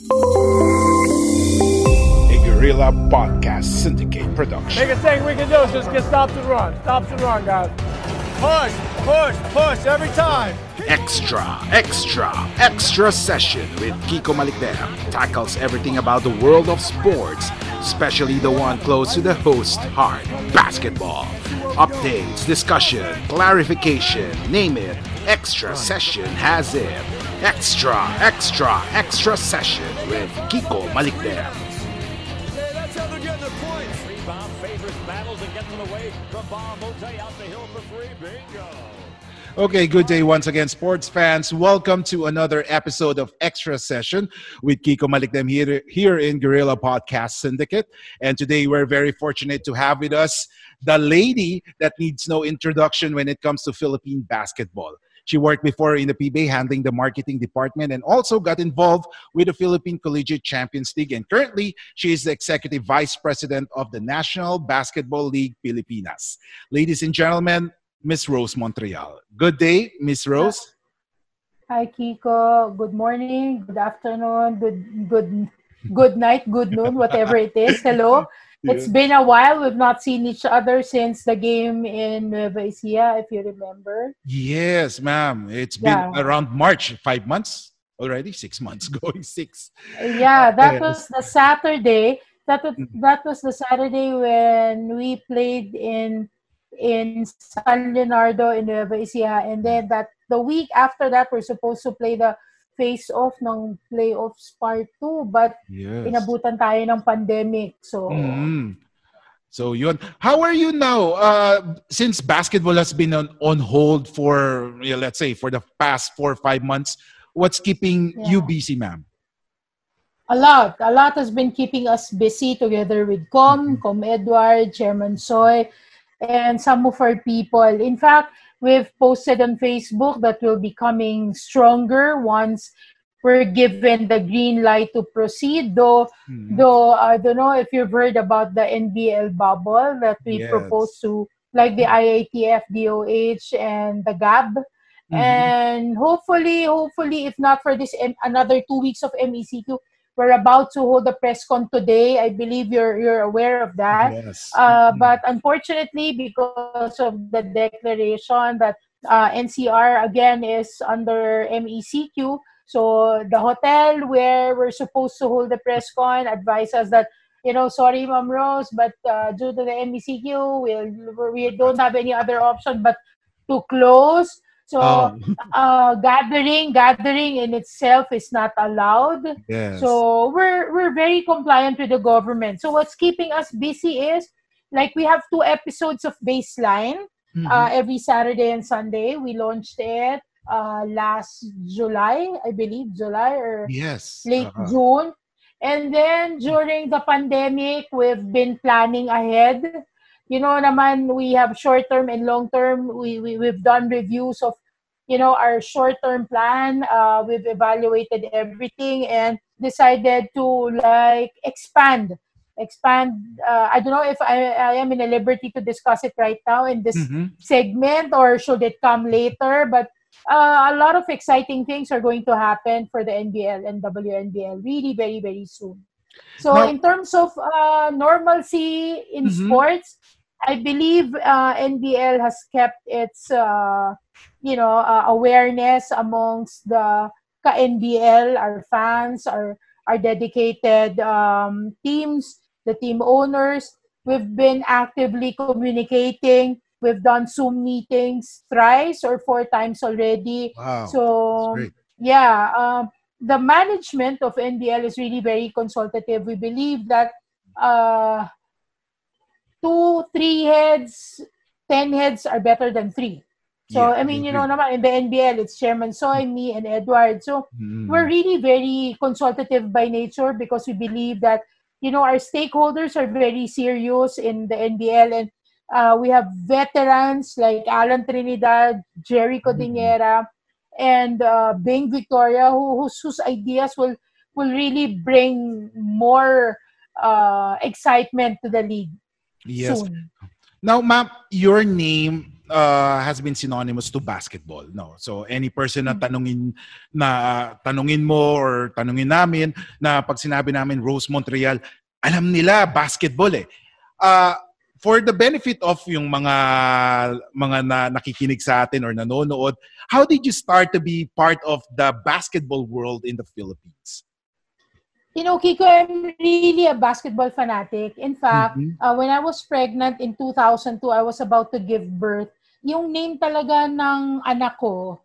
A Guerrilla Podcast Syndicate production. Biggest thing we can do is just get stops and run. Stops and run, guys. Push, push, push every time. Extra, extra, extra session with Kiko Malikdem tackles everything about the world of sports, especially the one close to the host heart, basketball. Updates, discussion, clarification, name it. Extra session has it. Extra, extra, extra session with Kiko Malikdem. That's how they're getting their points. Rebound favors battles and gets it away from Bob Mote out the Okay, good day once again, sports fans. Welcome to another episode of Extra Session with Kiko Malikdem here, here in Guerrilla Podcast Syndicate. And today we're very fortunate to have with us the lady that needs no introduction when it comes to Philippine basketball. She worked before in the PBA handling the marketing department and also got involved with the Philippine Collegiate Champions League. And currently, she is the executive vice president of the National Basketball League Filipinas. Ladies and gentlemen, Miss Rose Montreal. Good day, Miss Rose. Hi, Kiko. Good morning, good afternoon, good good good night, good noon, whatever it is. Hello. It's been a while. We've not seen each other since the game in Nueva Ecija, if you remember. Yes, ma'am. It's been Yeah. around March, five months already, six months going six. Yeah, Yes. that was the Saturday. That was Mm. that was the Saturday when we played in in San Leonardo in Nueva Ecija, and then that the week after that we're supposed to play the face off ng playoffs part 2 but Yes. inabutan tayo ng pandemic. So Mm. So yun. How are you now? Uh, since basketball has been on, on hold for, yeah, let's say, for the past four or five months, what's keeping you busy, ma'am? A lot. A lot has been keeping us busy together with Com, Com Edward, Chairman Soy, and some of our people. In fact, we've posted on Facebook that we'll be coming stronger once we're given the green light to proceed. Though, Mhm. though I don't know if you've heard about the NBL bubble that we Yes. proposed to, like the IATF, DOH, and the GAB. Mhm. And hopefully, hopefully, if not for this another two weeks of MECQ, we're about to hold a press con today. I believe you're you're aware of that. Yes. Uh, Mhm. but unfortunately, because of the declaration that uh, NCR again is under MECQ, so the hotel where we're supposed to hold the press con advised us that you know, sorry, Mom Rose, but uh, due to the MECQ, we'll, we don't have any other option but to close. So Oh, uh, gathering, gathering in itself is not allowed. yes. So we're we're very compliant with the government. So what's keeping us busy is like we have two episodes of Baseline Mhm. uh, every Saturday and Sunday. We launched it uh, last July, I believe, July or yes. late Uh-huh. June. And then during the pandemic, we've been planning ahead. You know, naman we have short term and long term. We, we we've done reviews of, you know, our short term plan. Uh, we've evaluated everything and decided to like expand, expand. Uh, I don't know if I, I am in a liberty to discuss it right now in this Mhm. segment or should it come later? But uh, a lot of exciting things are going to happen for the NBL and WNBL really very, very soon. So, Now- in terms of uh, normalcy in Mhm. sports, I believe uh, NBL has kept its, uh, you know, uh, awareness amongst the ka-NBL, our fans, our our dedicated um, teams, the team owners. We've been actively communicating. We've done Zoom meetings thrice or four times already. Wow. So yeah, um, the management of NBL is really very consultative. We believe that uh, two, three heads, ten heads are better than three. So Yeah, I mean, you know, naman in the NBL, it's Chairman Soy, me, and Edward. So Mm. we're really very consultative by nature because we believe that you know our stakeholders are very serious in the NBL and uh, we have veterans like Alan Trinidad, Jerry Codinera, and uh, Bing Victoria who, whose, whose ideas will will really bring more uh, excitement to the league Yes. soon. Now, ma'am, your name uh, has been synonymous to basketball, no? So any person na tanungin na tanungin mo or tanungin namin na pag sinabi namin Rose Montreal, alam nila basketball eh. Uh, for the benefit of yung mga mga na nakikinig sa atin or nanonood, how did you start to be part of the basketball world in the Philippines? You know, Kiko, I'm really a basketball fanatic. In fact, Mhm. uh, when I was pregnant in 2002, I was about to give birth. Yung name talaga ng anak ko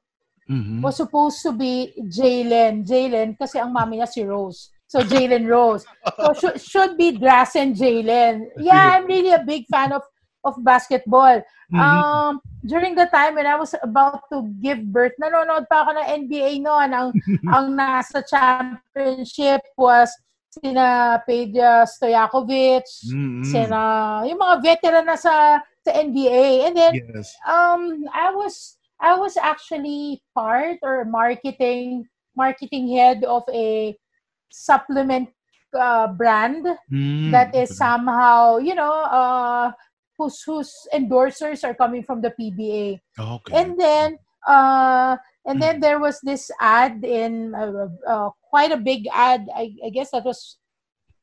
Mhm. was supposed to be Jalen. Jalen kasi ang mami niya si Rose. So Jalen Rose. So should, should be Drasen Jalen. Yeah, I'm really a big fan of of basketball. Mhm. Um, during the time when I was about to give birth, nanonood pa ako ng NBA noon. Ang, ang nasa championship was sina Pedro Stojakovic, Mhm. sina, yung mga veteran na sa, sa NBA. And then, Yes. um, I was, I was actually part or marketing, marketing head of a supplement uh, brand Mm. that is somehow, you know, uh, whose whose endorsers are coming from the PBA. Okay. And then, uh, and then there was this ad in uh, uh, quite a big ad. I, I guess that was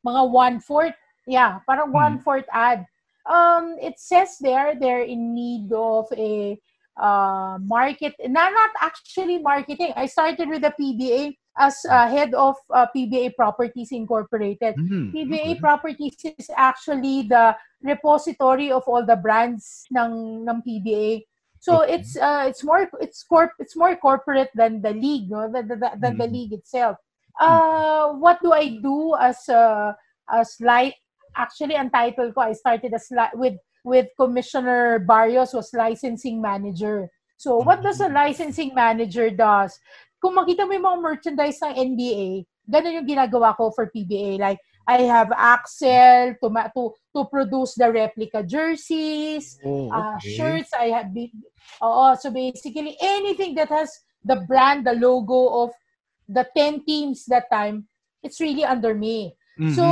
mga one fourth. Yeah, parang Hmm. one fourth ad. Um, it says there they're in need of a uh, market. Not not actually marketing. I started with the PBA as uh, head of uh, PBA Properties Incorporated. Mm, PBA okay. Properties is actually the repository of all the brands ng ng PBA. So Okay. it's uh, it's more it's corp it's more corporate than the league, no? Than, than, than the Mhm. league itself. Uh, what do I do as a as like actually ang title ko I started as li- with with Commissioner Barrios was licensing manager. So what does a licensing manager does? Kung makita mo yung mga merchandise ng NBA, ganun yung ginagawa ko for PBA. Like, I have Axel to, ma- to, to produce the replica jerseys, Oh, uh, okay. shirts. I have, oo, so basically, anything that has the brand, the logo of the 10 teams that time, it's really under me. Mhm. So,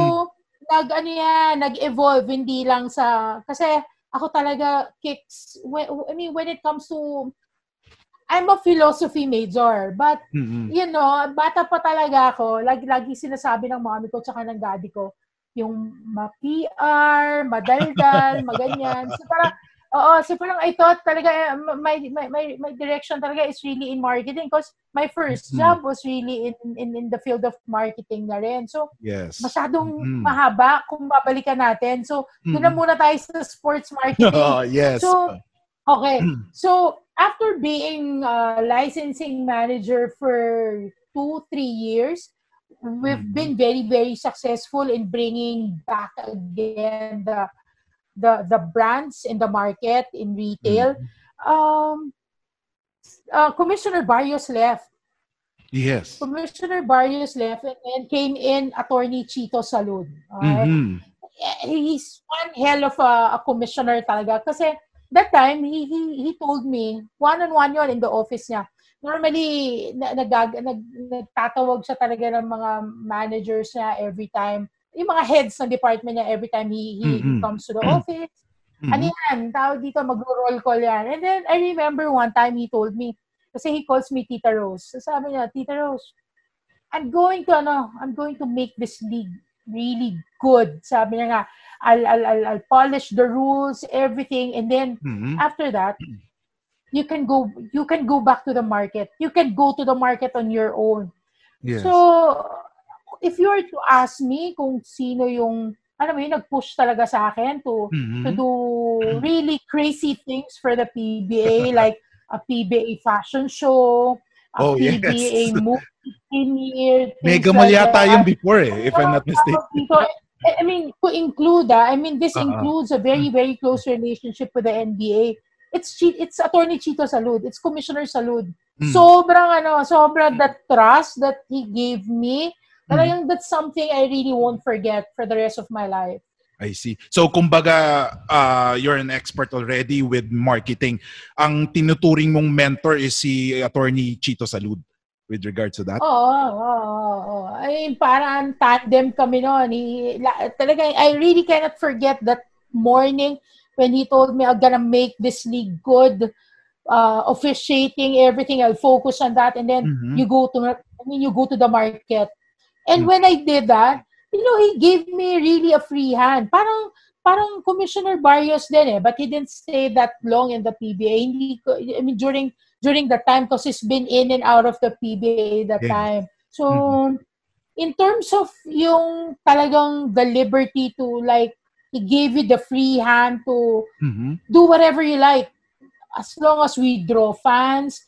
nag ano yan, nag-evolve hindi lang sa kasi ako talaga kicks when, I mean when it comes to I'm a philosophy major but Mhm. you know, bata pa talaga ako, lagi lagi sinasabi ng mami ko tsaka ng daddy ko yung ma-PR, madaldal, maganyan. So parang Oo, so parang I thought talaga eh, my, my, my, my direction talaga is really in marketing because my first Mhm. job was really in, in in the field of marketing na rin. So Yes. masyadong Mhm. mahaba kung babalikan natin. So, doon na Mhm. muna tayo sa sports marketing. Oh, yes. So, okay. So, after being a licensing manager for two, three years, we've Mhm. been very, very successful in bringing back again the the the brands in the market in retail. Mhm. Um, uh, Commissioner Barrios left. yes. Commissioner Barrios left and then came in Attorney Chito Salud. Okay? Mhm. He's one hell of a, a commissioner talaga. Kasi that time, he, he, he told me, one-on-one yun in the office niya. Normally, na, nagag, nag, nagtatawag siya talaga ng mga managers niya every time. Yung mga heads ng department niya every time he, he, Mhm. comes to the office. Ano Mhm. yan? Tawag dito, mag-roll call yan. And then, I remember one time he told me, kasi he calls me Tita Rose. So sabi niya, Tita Rose, I'm going to, ano, I'm going to make this league really good. Sabi niya nga, I'll, I'll, I'll, I'll polish the rules, everything. And then, Mhm. after that, you can go, you can go back to the market. You can go to the market on your own. Yes. So, if you were to ask me kung sino yung, alam mo yun, nag-push talaga sa akin to, Mhm. to do really crazy things for the PBA, like a PBA fashion show, a Oh, yes. PBA movie premiere. things Mega Mall yata yung before eh, if I'm not mistaken. So, I I mean, to include, ah, I mean, this Uh-uh. includes a very, very close relationship with the NBA. It's it's Attorney Chito Salud. It's Commissioner Salud. Mm. Sobrang ano, sobrang that trust that he gave me. Mm. Talagang that's something I really won't forget for the rest of my life. I see. So kumbaga uh, you're an expert already with marketing. Ang tinuturing mong mentor is si attorney Chito Salud with regard to that. Oo, oo, oo, oo. I mean, parang tandem kami noon. He, la, talaga, I really cannot forget that morning when he told me I'm gonna make this league good, uh, officiating everything. I'll focus on that, and then Mhm. you go to, I mean, you go to the market. And Mm. when I did that, you know, he gave me really a free hand. Parang, parang Commissioner Barrios din eh, but he didn't stay that long in the PBA. Hindi I mean, during during the time because he's been in and out of the PBA that Yes. time. So, Mhm. in terms of yung talagang the liberty to like, he gave you the free hand to Mhm. do whatever you like. As long as we draw fans,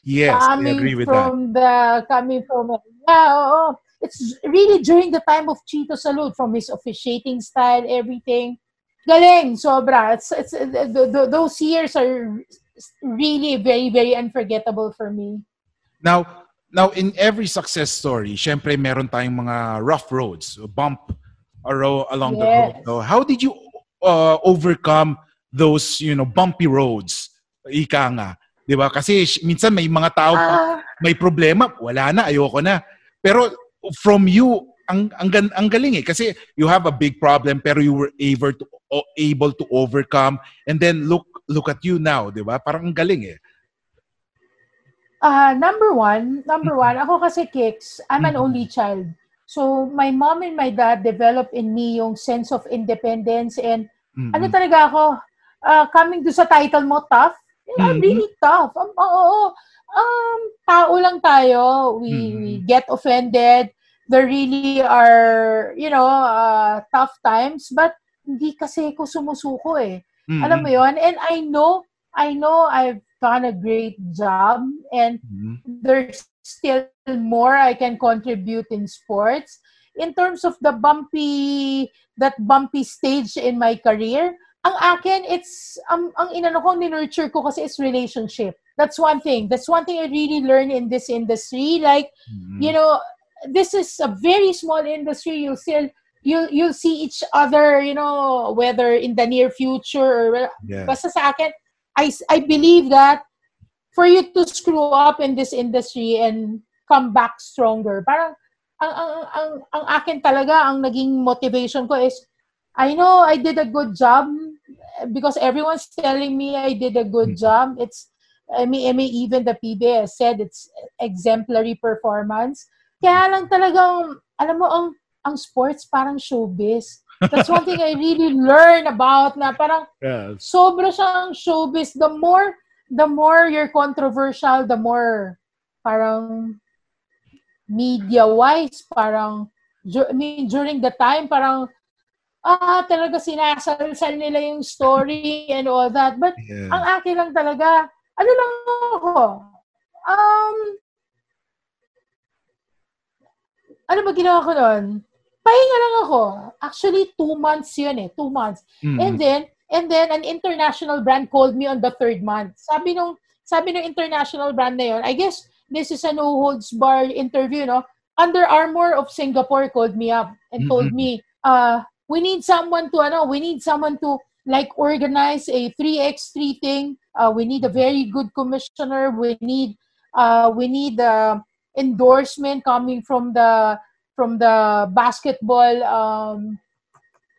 Yes, I coming agree with that. from the coming from yeah, oo. It's really during the time of Chito Salud from his officiating style, everything. Galing, sobra. It's, it's, uh, th- th- those years are really very, very unforgettable for me. Now, now in every success story, syempre meron tayong mga rough roads, bump along the road. Yes. So how did you uh, overcome those, you know, bumpy roads? Ika nga. 'Di ba? Kasi minsan may mga tao Ah, may problema, wala na, ayoko na. Pero from you, ang ang, ang galing eh kasi you have a big problem pero you were able to able to overcome and then look look at you now, 'di ba? Parang ang galing eh. Ah, number one, number one, ako kasi Kicks, I'm an Mhm. only child. So, my mom and my dad developed in me yung sense of independence and Mhm. ano talaga ako, ah, coming to sa title mo, tough. I'm Mhm. really tough. Um, oo, um, tao lang tayo. We, Mhm. we get offended. There really are, you know, uh, tough times. But hindi kasi ko sumusuko eh. Mhm. Alam mo yon And I know, I know I've done a great job. And Mhm. there's still more I can contribute in sports. In terms of the bumpy, that bumpy stage in my career, ang akin, it's, um, ang inano ko, nurture ko kasi is relationship. That's one thing. That's one thing I really learned in this industry. Like, Mhm. you know, this is a very small industry. You'll still, you'll, you'll see each other, you know, whether in the near future or Yeah. Basta sa akin, I, I believe that for you to screw up in this industry and come back stronger, parang ang, ang, ang, ang akin talaga, ang naging motivation ko is, I know I did a good job because everyone's telling me I did a good Mm. job. It's, I mean, I mean, even the PBA has said it's exemplary performance. Kaya lang talagang, alam mo, ang, ang sports parang showbiz. That's one thing I really learn about na parang Yes. sobra siyang showbiz. The more, the more you're controversial, the more parang media-wise, parang, I mean, during the time, parang, ah, talaga sinasalsal nila yung story and all that. But Yeah. ang akin lang talaga, ano lang ako, um, ano ba ginawa ko nun? Pahinga lang ako. Actually, two months yun eh. Two months. Mhm. And then, and then an international brand called me on the third month. Sabi nung, sabi nung international brand na yun, I guess this is a no holds bar interview, no? Under Armour of Singapore called me up and told Mhm. me, uh, we need someone to, ano, we need someone to like organize a 3x3 thing. Uh, we need a very good commissioner. We need, uh, we need uh, endorsement coming from the from the basketball um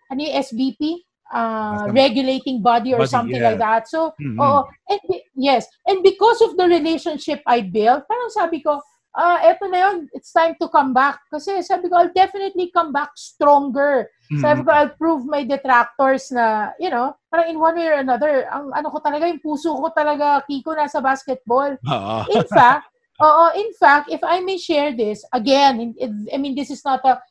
ano yung SBP uh, regulating body or Body, something yeah. like that so Mhm. oo and be- yes and because of the relationship I built parang sabi ko ah eto na yun it's time to come back kasi sabi ko I'll definitely come back stronger Mhm. sabi ko I'll prove my detractors na you know parang in one way or another ang ano ko talaga yung puso ko talaga Kiko nasa basketball Oo. in fact Oo, in fact, if I may share this, again, I mean, this is not a,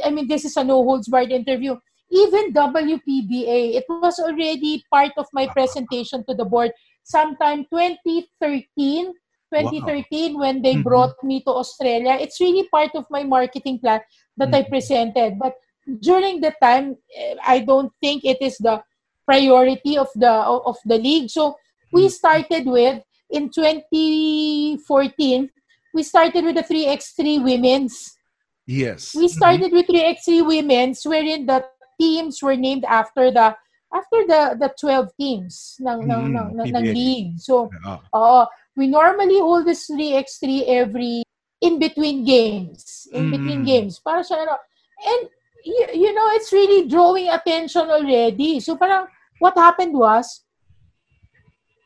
I mean, this is a no holds barred interview. Even WPBA, it was already part of my presentation to the board sometime 2013 2013 wow. when they mm-hmm. brought me to Australia. It's really part of my marketing plan that mm-hmm. I presented. But during the time, eh, I don't think it is the priority of the of the league. So we mm-hmm. started with in 2014. We started with the 3x3 women's. Yes. We started mm-hmm. with 3x3 women's, wherein the teams were named after the after the the 12 teams ng mm, ng, ng, ng league. So, uh, uh, we normally hold this 3x3 every in between games. In mm. between games. Para sa ano. And, you, you know, it's really drawing attention already. So parang, what happened was,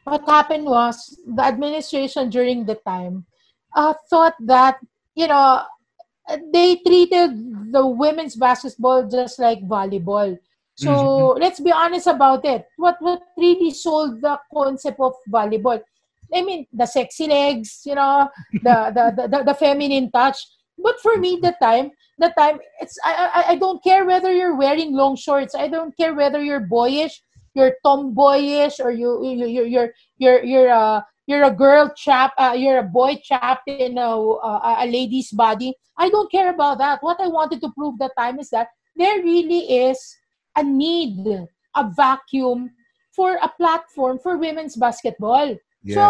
what happened was, the administration during the time uh, thought that, you know, they treated the women's basketball just like volleyball. So mm-hmm. let's be honest about it. What what really sold the concept of volleyball I mean, the sexy legs, you know, the, the, the, the, feminine touch. But for me, the time, the time, it's I, I, I don't care whether you're wearing long shorts. I don't care whether you're boyish, you're tomboyish, or you you you you're you're you're a you're a girl chap, uh, you're a boy trapped in a, a, a lady's body. I don't care about that. What I wanted to prove that time is that there really is a need, a vacuum for a platform for women's basketball. Yes. So,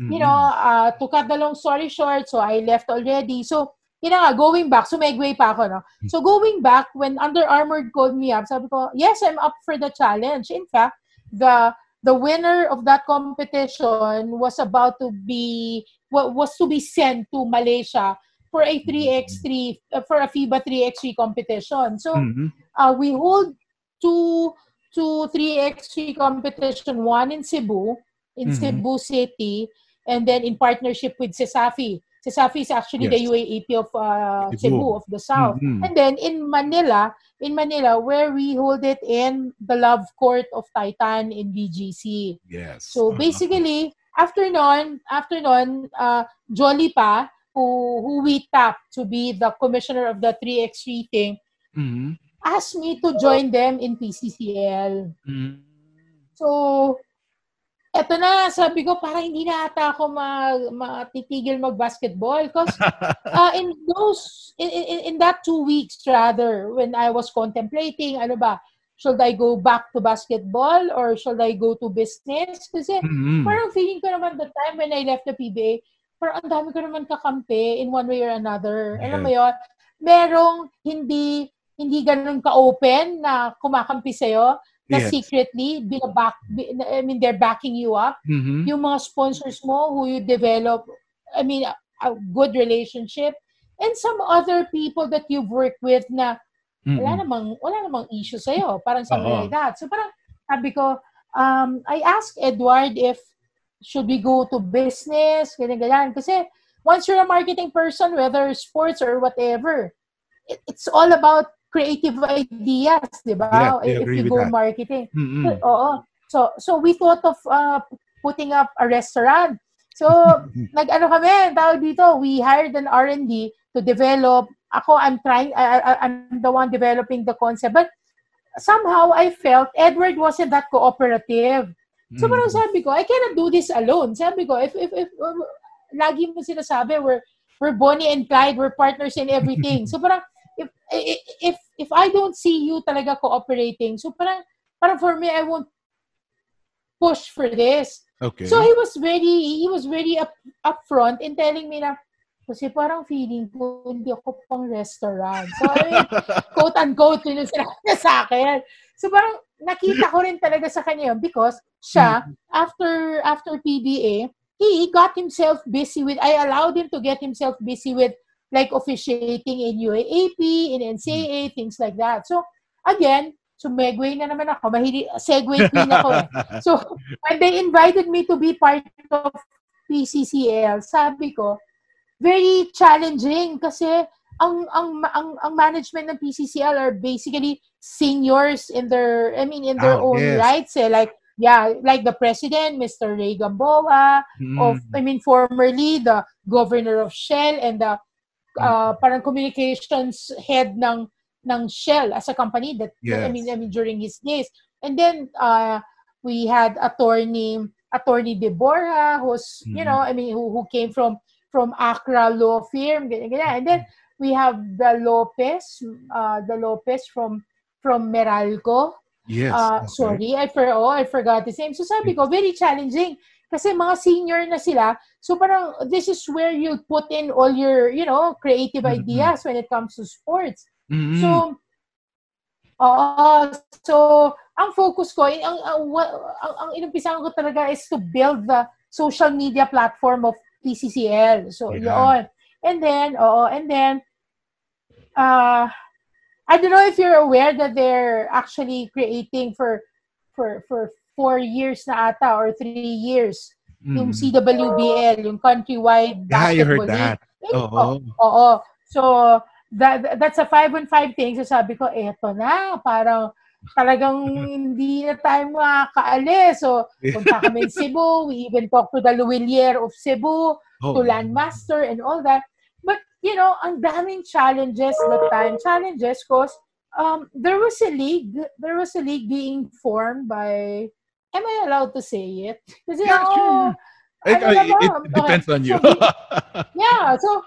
mm-hmm. you know, uh, to cut the long story short, so I left already. So, you know, going back, so megway pa ako, no? So, going back, when Under Armour called me up, sabi ko, yes, I'm up for the challenge. In fact, the the winner of that competition was about to be was to be sent to Malaysia for a 3x3 uh, for a FIBA 3x3 competition. So mm-hmm. uh, we hold two two 3x3 competition, one in Cebu in mm-hmm. Cebu City, and then in partnership with CESAFI. CESAFI is actually yes. the UAAP of uh, Cebu. Of the South. Mm-hmm. And then in Manila, in Manila, where we hold it in the Love Court of Titan in BGC. Yes. So basically, after nun, after nun, uh, Jolly pa, who, who we tapped to be the commissioner of the 3x3 thing, mm-hmm. asked me to join them in PCCL. Mm-hmm. So, eto na, sabi ko, parang hindi na ata ako mag, matitigil mag-basketball. Because uh, in those, in, in, in that two weeks rather, when I was contemplating, ano ba, should I go back to basketball or should I go to business? Kasi mm-hmm. parang feeling ko naman the time when I left the PBA, parang ang dami ko naman kakampi in one way or another. Yeah. Alam mo yun? Merong hindi hindi ganun ka-open na kumakampi sa'yo na yes. secretly binaback I mean they're backing you up mm-hmm. yung mga sponsors mo who you develop I mean a, a good relationship and some other people that you've worked with na mm-hmm. wala namang wala namang issue sa iyo parang something Uh-oh. like that so parang sabi ko um I asked Edward if should we go to business ganyan ganyan kasi once you're a marketing person whether sports or whatever it, it's all about creative ideas, di ba? Yeah, if you go that. marketing. Mm-hmm. So, oo. So, so we thought of uh, putting up a restaurant. So, nag-ano kami, tawag dito, we hired an R&D to develop. Ako, I'm trying, I, I'm the one developing the concept. But somehow I felt Edward wasn't that cooperative. So, mm parang sabi ko, I cannot do this alone. Sabi ko, if, if, if, uh, lagi mo sinasabi, we're, we're Bonnie and Clyde, we're partners in everything. so, parang, if if I don't see you talaga cooperating, so parang parang for me I won't push for this. Okay. So he was very he was very up upfront in telling me na kasi parang feeling ko hindi ako pang restaurant. So I mean, quote unquote yun sinabi sa akin. So parang nakita ko rin talaga sa kanya yun because siya mm-hmm. after after PBA he got himself busy with I allowed him to get himself busy with like officiating in UAAP, in NCAA, mm. things like that. So, again, sumegway na naman ako. Mahili, segue queen ako eh. So, when they invited me to be part of PCCL, sabi ko, very challenging kasi ang ang ang, ang management ng PCCL are basically seniors in their I mean in their oh, own yes. rights eh like yeah, like the president, Mr. Ray Gamboa, Mm. of, I mean, formerly the governor of Shell and the uh, parang communications head ng ng Shell as a company that I Yes. mean I mean during his days. And then uh, we had attorney attorney Deborah who's you Mhm. know I mean who, who came from from Accra law firm ganyan, ganyan. and then we have the Lopez uh, the Lopez from from Meralco Yes. uh, okay. sorry, I for oh, I forgot his name. So sabi ko, very challenging. Kasi mga senior na sila. So parang this is where you put in all your, you know, creative Mhm. ideas when it comes to sports. Mm-mm. So, oo. so, ang focus ko, ang, ang, ang, ang inumpisahan ko talaga is to build the social media platform of PCCL. So, Yeah. yun. And then, oo, and then, uh, I don't know if you're aware that they're actually creating for for for four years na ata or three years yung Mm. CWBL, yung countrywide Yeah, you heard basketball that. Oo. Oo. Oo. So, that, that's a five on five thing. So, sabi ko, eto na. Parang talagang hindi na tayo makakaalis. So, punta kami in Cebu. We even talked to the Luwilier of Cebu, Oh. to Landmaster and all that. But, you know, ang daming challenges that time. Challenges because um, there was a league. There was a league being formed by... Am I allowed to say it? Kasi Yeah, ako... sure. It, ano it Okay. depends on you. So, Yeah, so,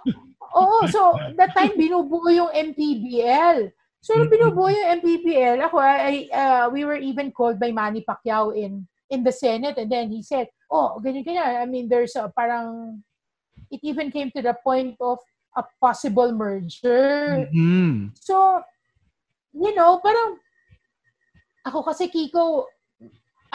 oo, so, that time, binubuo yung MPBL. So, nung binubuo yung MPBL, ako, I, uh, we were even called by Manny Pacquiao in in the Senate, and then he said, oh, ganyan, ganyan. I mean, there's a parang, it even came to the point of a possible merger. Mhm. So, you know, parang, ako kasi, Kiko,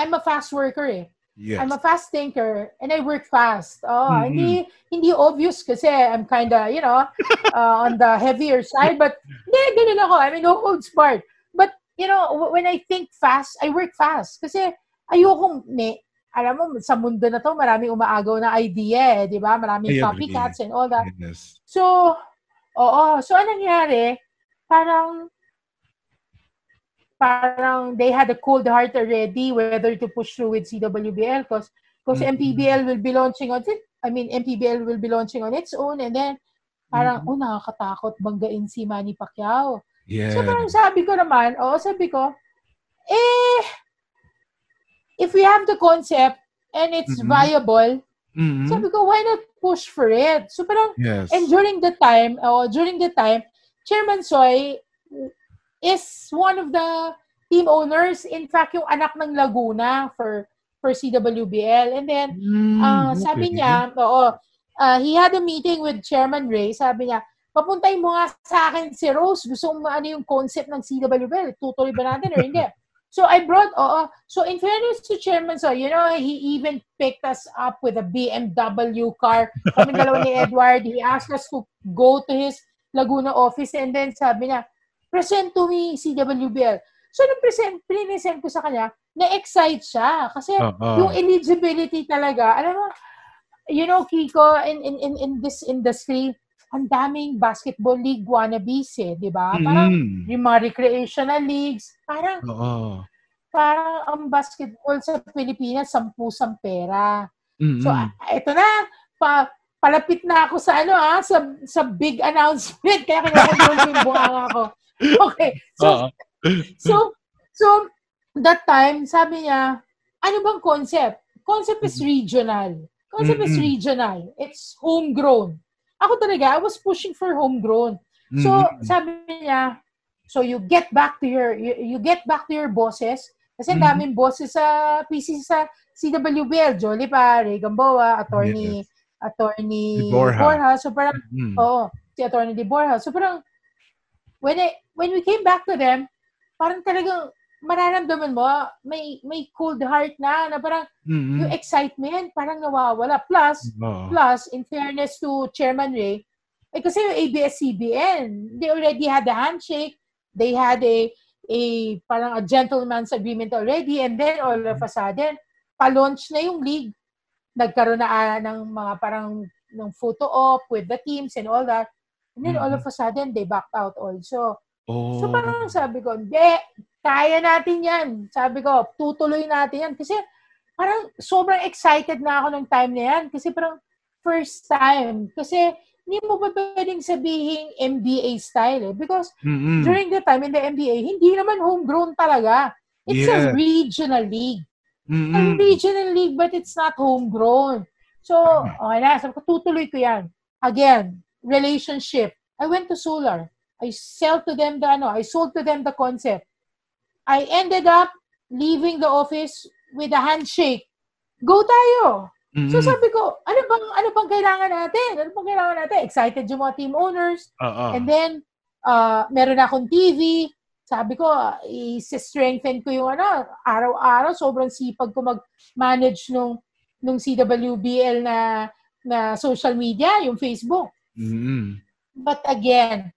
I'm a fast worker eh. Yes. I'm a fast thinker and I work fast. Oh, Mhm. hindi hindi obvious kasi I'm kind of, you know, uh, on the heavier side but hindi ganun ako. I mean, no holds barred. But, you know, when I think fast, I work fast kasi ayoko may alam mo sa mundo na to maraming umaagaw na idea, eh, 'di ba? Maraming I agree. copycats and all that. Yes. So, oo. So, anong nangyari? Parang, parang they had a cold heart already whether to push through with CWBL because because Mhm. MPBL will be launching on it. I mean, MPBL will be launching on its own and then parang, Mhm. oh, nakakatakot banggain si Manny Pacquiao. Yes. So, parang sabi ko naman, oo, sabi ko, eh, if we have the concept and it's Mhm. viable, Mhm. sabi ko, why not push for it? So, parang, Yes. And during the time, oh, during the time, Chairman Soy is one of the team owners. In fact, yung anak ng Laguna for for CWBL. And then, Mm, sabi okay. niya, oo, ah, he had a meeting with Chairman Ray. Sabi niya, papuntay mo nga sa akin si Rose. Gusto mo ano yung concept ng CWBL? Tutuloy ba natin or hindi? So I brought, oo. So in fairness to Chairman Soy, you know, he even picked us up with a BMW car. Kami dalawa ni Edward. He asked us to go to his Laguna office and then sabi niya, present to me CWBL. So nung present, present ko sa kanya, na-excite siya. Kasi Oo. yung eligibility talaga, alam mo, you know, Kiko, in, in, in, in this industry, ang daming basketball league wannabes eh, di ba? Parang Mhm. yung mga recreational leagues, parang Oo. parang ang basketball sa Pilipinas, sampu sa pera. Mhm. So, ah, ito na, pa, palapit na ako sa ano ah, sa, sa big announcement. Kaya kinakontrol ko yung bunganga. Okay. So, Oo. so, so, that time, sabi niya, ano bang concept? Concept is regional. Concept is Mm-mm. regional. It's homegrown. Ako talaga, I was pushing for homegrown. So, Mhm. sabi niya, so you get back to your, you, you get back to your bosses. Kasi Mhm. daming bosses sa PC sa CWBL, Jolly pa, Ray Gamboa, attorney, attorney Di Borja. Borja. So parang, Mhm. oo, si attorney Di Borja. So parang, when, I, when we came back to them, parang talagang mararamdaman mo, may may cold heart na, na parang Mhm. yung excitement parang nawawala. Plus, Oo. plus, in fairness to Chairman Ray, eh kasi yung ABS-CBN, they already had a handshake, they had a, a parang a gentleman's agreement already, and then all of a sudden, pa-launch na yung league. Nagkaroon na ah, ng mga parang ng photo op with the teams and all that. And then all Mhm. of a sudden, they backed out also. Oh. So parang sabi ko, hindi, kaya natin yan. Sabi ko, tutuloy natin yan. Kasi parang sobrang excited na ako ng time na yan. Kasi parang first time. Kasi hindi mo pa pwedeng sabihin MBA style eh. Because Mm-mm. during the time in the MBA, hindi naman homegrown talaga. It's Yeah. a regional league. A Mm-mm. regional league, but it's not homegrown. So, okay na. Sabi ko, tutuloy ko yan. Again, relationship. I went to Solar. I sell to them the, ano, I sold to them the concept. I ended up leaving the office with a handshake. Go tayo. Mm-mm. So sabi ko, ano bang ano bang kailangan natin? Ano bang kailangan natin? Excited yung mga team owners. Oo. And then, uh, meron akong TV. Sabi ko, i-strengthen ko yung ano, araw-araw. Sobrang sipag ko mag-manage nung, nung CWBL na, na social media, yung Facebook. Mm-mm. But again,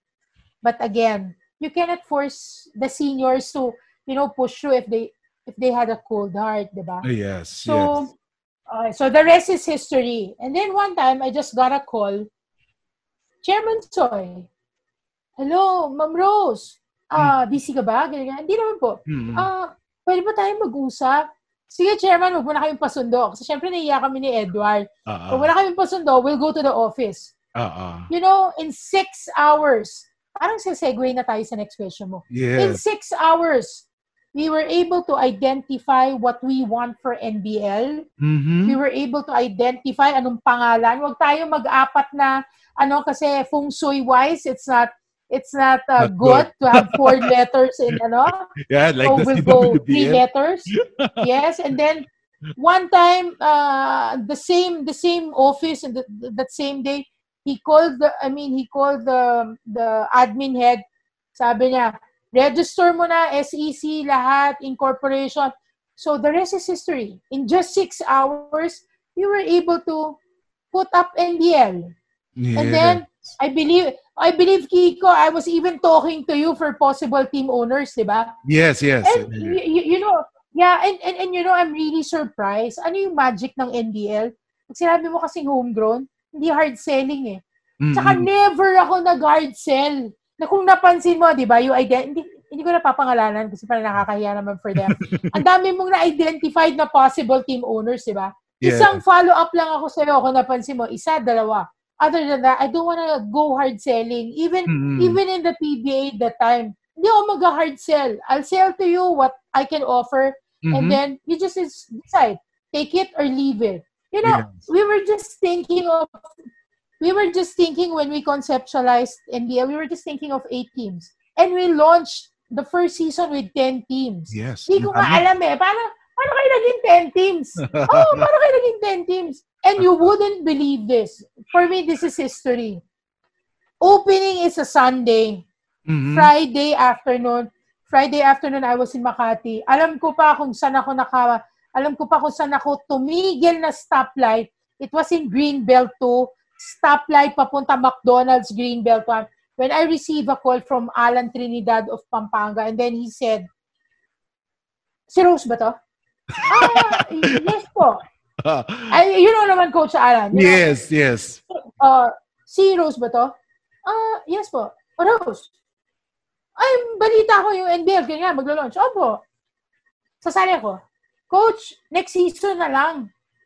but again, you cannot force the seniors to, you know, push through if they if they had a cold heart, di ba? Yes, So, yes. uh, so the rest is history. And then one time, I just got a call. Chairman Soy, hello, Ma'am Rose. Ah, busy ka ba? Ganyan. Hindi naman po. Mm-mm. Ah, pwede ba tayo mag-usap? Sige, Chairman, huwag mo na kayong pasundo. Kasi syempre naiya kami ni Edward. Oo. Huwag mo na kayong pasundo, we'll go to the office. Oo. You know, in six hours, parang segue na tayo sa next question mo. In Yes. six hours, we were able to identify what we want for NBL. Mhm. We were able to identify anong pangalan. Huwag tayo mag-apat na, ano, kasi feng shui wise, it's not, it's not, uh, Not good to have four letters in, ano, Yeah, like so the we'll go three letters. yes, and then one time, uh, the same the same office and the, that same day, he called the I mean he called the the admin head. Sabi niya, register mo na SEC lahat incorporation. So the rest is history. In just six hours, you were able to put up NBL. And Yeah. then I believe I believe Kiko, I was even talking to you for possible team owners, di ba? Yes, yes. And you, you know, yeah, and, and, and you know, I'm really surprised. Ano yung magic ng NBL? Pag sinabi mo kasing homegrown, hindi hard selling eh. Tsaka never ako nag-hard sell. Na kung napansin mo, di ba, yung ident- hindi, hindi ko napapangalanan kasi parang nakakahiya naman for them. Ang dami mong na-identified na possible team owners, di ba? Yeah. Isang follow-up lang ako sa'yo kung napansin mo. Isa, dalawa. Other than that, I don't wanna go hard selling. Even Mm-mm. even in the PBA that time, hindi ako mag-hard sell. I'll sell to you what I can offer Mhm. and then you just decide. Take it or leave it. You know, Yes. we were just thinking of we were just thinking when we conceptualized NBA, we were just thinking of eight teams. And we launched the first season with 10 teams. Yes. Hindi ko Ang nga dami. alam eh. Paano, paano kayo naging 10 teams? oh, paano kayo naging 10 teams? And you wouldn't believe this. For me, this is history. Opening is a Sunday. Mhm. Friday afternoon. Friday afternoon, I was in Makati. Alam ko pa kung saan ako naka... Alam ko pa kung saan ako tumigil na stoplight. It was in Greenbelt 2. Stoplight papunta McDonald's Greenbelt 1. When I received a call from Alan Trinidad of Pampanga and then he said, Si Rose ba to? ah, yes po. Ay, you know naman Coach Alan. you know? yes, yes. Uh, si Rose ba to? Ah, yes po. O Rose. Ay, balita ko yung NBL. Ganyan, maglo-launch. Opo. Sasali ako. Coach, next season na lang.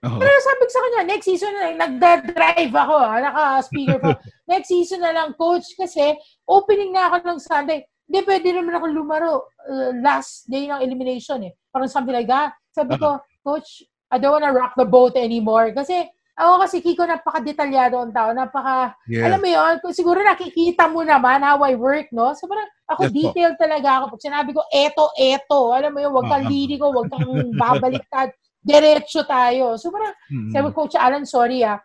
Oo. Pero sabi ko sa kanya, next season na lang. Nagda-drive ako. ah, Naka-speaker ko. next season na lang, coach. Kasi opening na ako ng Sunday. Hindi, pwede naman ako lumaro uh, last day ng elimination eh. Parang something like that. Sabi ko, coach, I don't wanna rock the boat anymore. Kasi ako kasi Kiko, napaka-detalyado ang tao. Napaka, Yes. alam mo yun, siguro nakikita mo naman how I work, no? So parang ako Yes po. detail talaga ako. Pag sinabi ko, eto, eto. Alam mo yun, wag kang lili ko, wag kang babaliktad. Diretso tayo. So parang, Mhm. sabi ko, Coach Alan, sorry ah.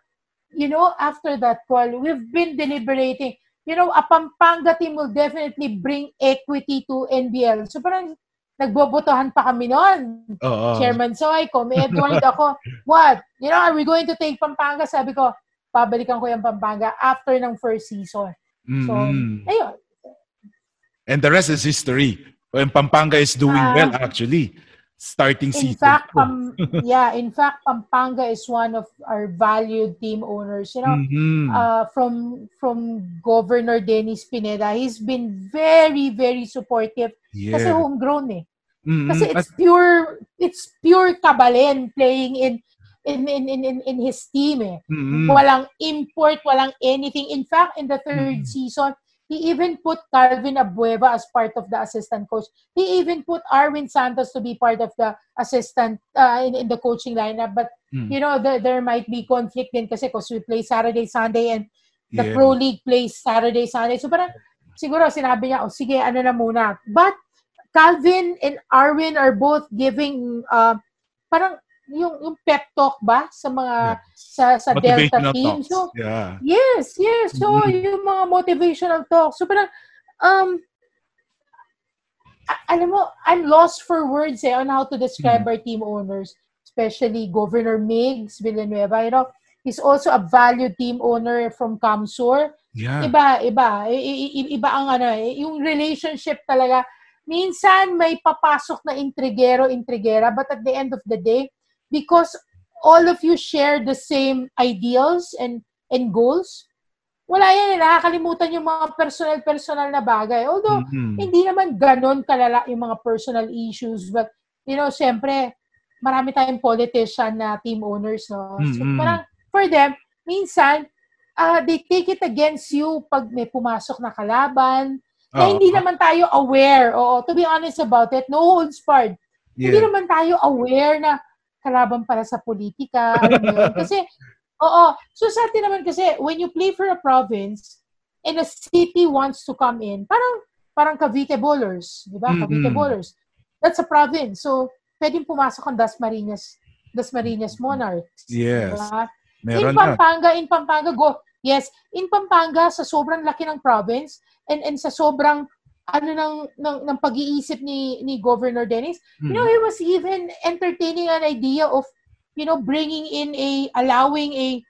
You know, after that call, we've been deliberating. You know, a Pampanga team will definitely bring equity to NBL. So parang nagbobotohan pa kami noon. Oo. Chairman Soy, Come Edward, ako, what? You know, are we going to take Pampanga? Sabi ko, pabalikan ko yung Pampanga after ng first season. So, Mhm. ayun. And the rest is history. When Pampanga is doing Ah. well, actually. Starting In season. fact, Pam, yeah, in fact, Pampanga is one of our valued team owners. You know, Mhm. uh, from from Governor Dennis Pineda, he's been very, very supportive. Kasi yeah. homegrown eh. Mhm. Kasi it's pure, it's pure Kabalen playing in in in in in, in his team eh. Mhm. Walang import, walang anything. In fact, in the third Mhm. season, he even put Calvin Abueva as part of the assistant coach. He even put Arwin Santos to be part of the assistant uh, in, in the coaching lineup. But, Mm. you know, there, there might be conflict din kasi because we play Saturday, Sunday, and the Yeah. Pro League plays Saturday, Sunday. So parang, siguro sinabi niya, oh, sige, ano na muna. But, Calvin and Arwin are both giving, uh, parang, yung, yung pep talk ba sa mga sa sa Delta team. talks. So, yeah. Yes, yes. So, Mhm. yung mga motivational talk. So, parang, um, alam mo, I'm lost for words eh on how to describe Mhm. our team owners, especially Governor Migs Villanueva. You know, he's also a valued team owner from Camsur. Yeah. Iba, iba. I- i- i- iba ang ano, eh, yung relationship talaga. Minsan may papasok na intrigero, intrigera, but at the end of the day, because all of you share the same ideals and and goals, wala yan. eh. Nakakalimutan yung mga personal-personal na bagay. Although, Mhm. hindi naman ganon kalala yung mga personal issues. But, you know, syempre, marami tayong politician na team owners, no? So, Mm-mm. parang, for them, minsan, uh, they take it against you pag may pumasok na kalaban, na Oo. hindi naman tayo aware. Oo, to be honest about it, no holds barred. Hindi Yeah. naman tayo aware na kalaban para sa politika. alam mo yun. Kasi, oo. So sa atin naman kasi, when you play for a province, and a city wants to come in, parang, parang Cavite Bowlers, di ba? Cavite Mm-mm. Bowlers. That's a province. So, pwedeng pumasok ang Dasmariñas, Dasmariñas Monarchs. Yes. Diba? Meron in na. Pampanga, in Pampanga, go. Yes, in Pampanga, sa sobrang laki ng province, and, and sa sobrang ano ng, ng, ng pag-iisip ni, ni Governor Dennis, you know, he was even entertaining an idea of, you know, bringing in a, allowing a,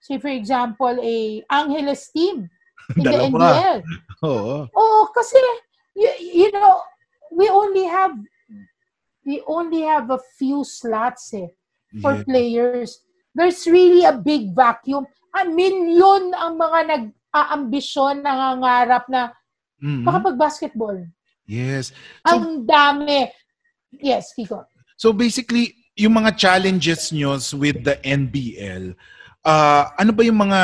say for example, a Angeles team in the. NBL. Oo. Oo, kasi, you, you know, we only have, we only have a few slots eh for Yeah. players. There's really a big vacuum. A milyon ang mga nag-aambisyon, nangangarap na Mhm. makapag-basketball. Yes. So, Ang dami. Yes, Kiko. so basically, yung mga challenges nyo with the NBL, uh, ano ba yung mga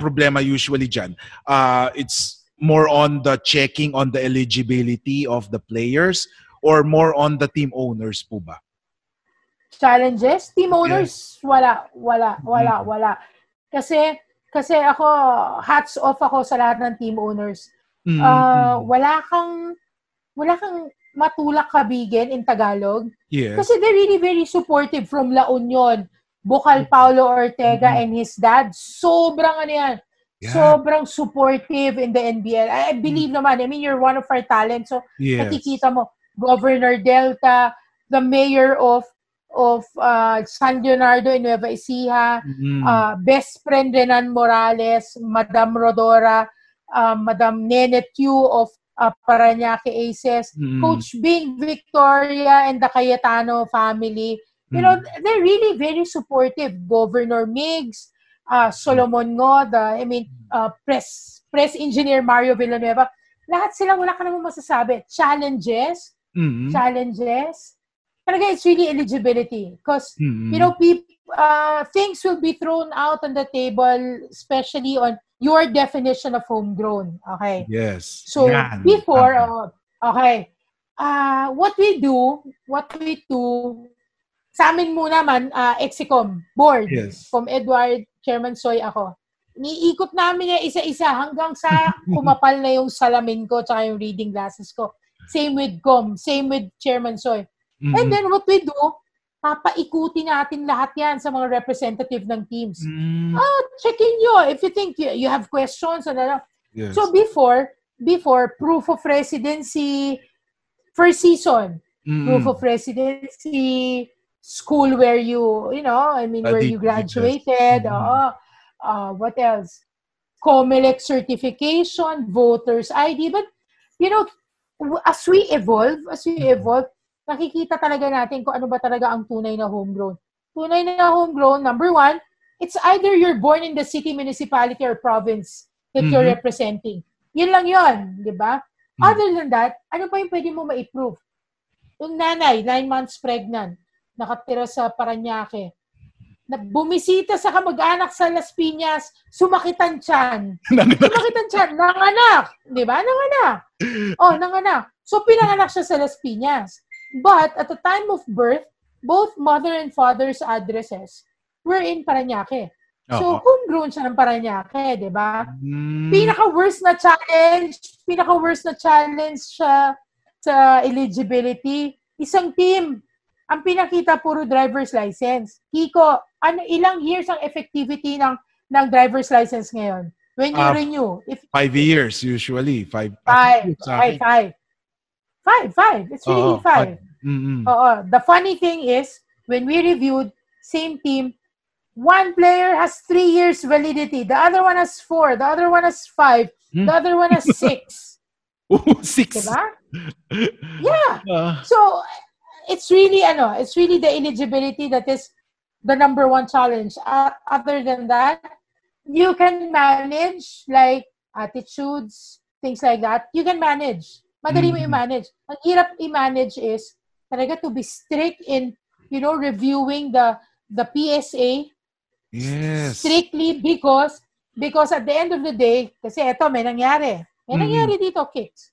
problema usually dyan? Uh, it's more on the checking on the eligibility of the players or more on the team owners po ba? Challenges? Team owners? Wala, wala, wala, Mhm. wala. Kasi, kasi ako, hats off ako sa lahat ng team owners. Mhm. Ah, wala kang, wala kang matulak kabigin in Tagalog. yes. Kasi they're really very supportive from La Union. Bukal Paulo Ortega Mhm. and his dad, sobrang ano yan, Yeah. sobrang supportive in the NBL. I I believe naman, I mean, you're one of our talents. So, yes. nakikita mo, Governor Delta, the mayor of of uh, San Leonardo in Nueva Ecija, Mhm. uh, best friend Renan Morales, Madam Rodora, uh, Madam Nene Q of uh, Paranaque Aces, Mhm. Coach Bing Victoria and the Cayetano family. You know, Mm. they're really very supportive. Governor Migs, uh, Solomon Ngo, the, I mean, uh, press press engineer Mario Villanueva. Lahat sila, wala ka namang masasabi. Challenges, Mhm. challenges. Talaga, it's really eligibility. Because, Mhm. you know, peop, uh, things will be thrown out on the table, especially on your definition of homegrown. Okay? Yes. So, Yan. before, oh, okay, uh, what we do, what we do, sa amin muna man, uh, Exicom, board, Yes. from Edward, Chairman Soy, ako. Niikot namin yan isa-isa hanggang sa kumapal na yung salamin ko tsaka yung reading glasses ko. Same with Com, same with Chairman Soy. Mhm. And then what we do, papaikuti natin lahat yan sa mga representative ng teams. Mm. Oh, check-in nyo if you think you, you have questions. And ano. Yes. So before, before, proof of residency, first season, Mm. proof of residency, school where you, you know, I mean, where you graduated, Mhm. oo. Uh, what else? COMELEC certification, voters ID. But, you know, as we evolve, as we evolve, nakikita talaga natin kung ano ba talaga ang tunay na homegrown. Tunay na homegrown, number one, it's either you're born in the city, municipality, or province that you're Mhm. representing. Yun lang yun, di ba? Mhm. Other than that, ano pa yung pwede mo ma-improve? Yung nanay, nine months pregnant, nakatira sa Paranaque, na bumisita sa kamag-anak sa Las Piñas, sumakitan tiyan. sumakitan tiyan, nanganak. Di ba? Nanganak. Oh, nanganak. So, pinanganak siya sa Las Piñas. But, at the time of birth, both mother and father's addresses were in Paranaque. So, Oo. homegrown siya ng Paranaque, di ba? Mm. pinaka-worst na challenge, pinaka-worst na challenge siya sa eligibility, isang team. Ang pinakita puro driver's license. Kiko, ano ilang years ang effectivity ng ng driver's license ngayon? When you Ah, renew, if Five years usually. Five. five, five, five. Five, five. It's really Oo, five. Mm-mm. Oo. The funny thing is, when we reviewed, same team, one player has three years validity, the other one has four, the other one has five, Hmm. the other one has six. Oh, six. diba? Yeah. Ah, So, it's really, ano, it's really the eligibility that is the number one challenge. Uh, other than that, you can manage like attitudes, things like that. You can manage. Madali mo Mhm. i-manage. Ang hirap i-manage is talaga to be strict in, you know, reviewing the the PSA yes. strictly because because at the end of the day, kasi eto, may nangyari. May Mhm. nangyari dito, kicks.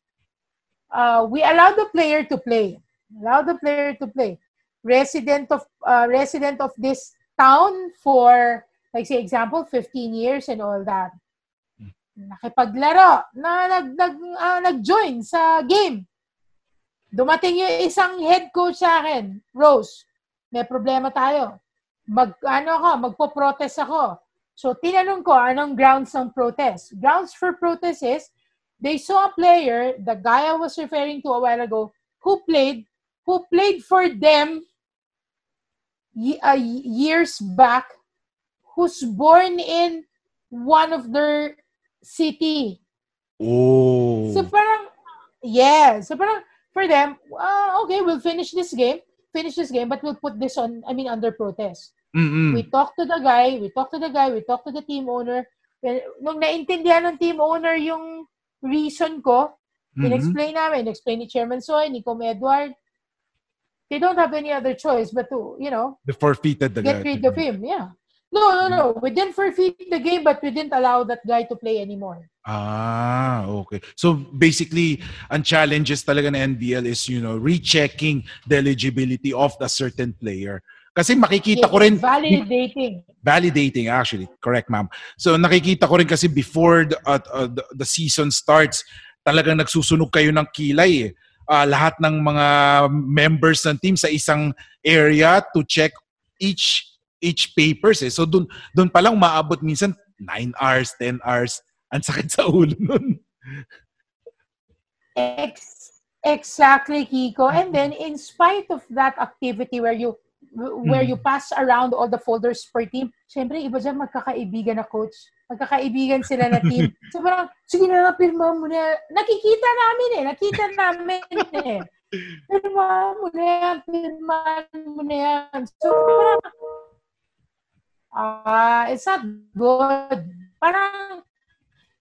Uh, we allow the player to play. Allow the player to play. Resident of uh, resident of this town for, like say example, 15 years and all that. Nakipaglaro, na nag, nag, ah, nag-join sa game. Dumating yung isang head coach sa akin, Rose, may problema tayo mag ano ako, magpo-protest ako. So tinanong ko anong grounds ng protest. Grounds for protest is they saw a player, the guy I was referring to a while ago, who played who played for them uh, years back who's born in one of their city. Oh. So parang, yeah. So parang, for them, uh, okay, we'll finish this game, finish this game, but we'll put this on, I mean, under protest. Mm-mm. We talked to the guy, we talked to the guy, we talked to the team owner. Nung naintindihan ng team owner yung reason ko, Mhm. in-explain namin, in-explain ni Chairman Soy, ni Com Edward, they don't have any other choice but to, you know, The forfeited the get guy. rid of him. Yeah. No, no, no. We didn't forfeit the game, but we didn't allow that guy to play anymore. Ah, okay. So basically, ang challenges talaga ng NBL is, you know, rechecking the eligibility of the certain player. Kasi makikita ko rin, Validating. validating actually, correct ma'am. So nakikita ko rin kasi before the, uh, uh, the, the season starts, talagang nagsusunog kayo ng kilay eh. Ah, lahat ng mga members ng team sa isang area to check each each papers eh. So dun dun pa lang maabot minsan 9 hours, 10 hours. Ang sakit sa ulo nun. Ex- exactly, Kiko. And then, in spite of that activity where you where you pass around all the folders per team, syempre, iba dyan magkakaibigan na coach. Magkakaibigan sila na team. So parang, sige na, pirma mo na. Nakikita namin eh. Nakita namin eh. Pirma mo na yan. Pirma mo na yan. So parang, ah, it's not good. Parang,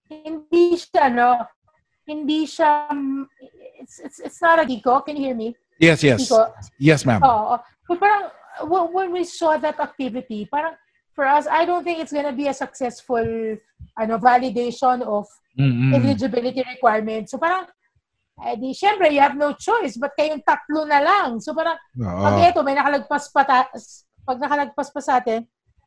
hindi siya, no, hindi siya, it's, it's, it's not a Kiko. Can you hear me? Yes, yes. Kiko? Yes, ma'am. Oo. But parang, wh- when we saw that activity, parang, for us, I don't think it's gonna be a successful, ano, validation of Mm-mm. eligibility requirements. So parang, eh di, syempre, you have no choice, but kayong tatlo na lang. So parang, Oo. pag eto, may nakalagpas pa, ta- pag nakalagpas pa sa atin,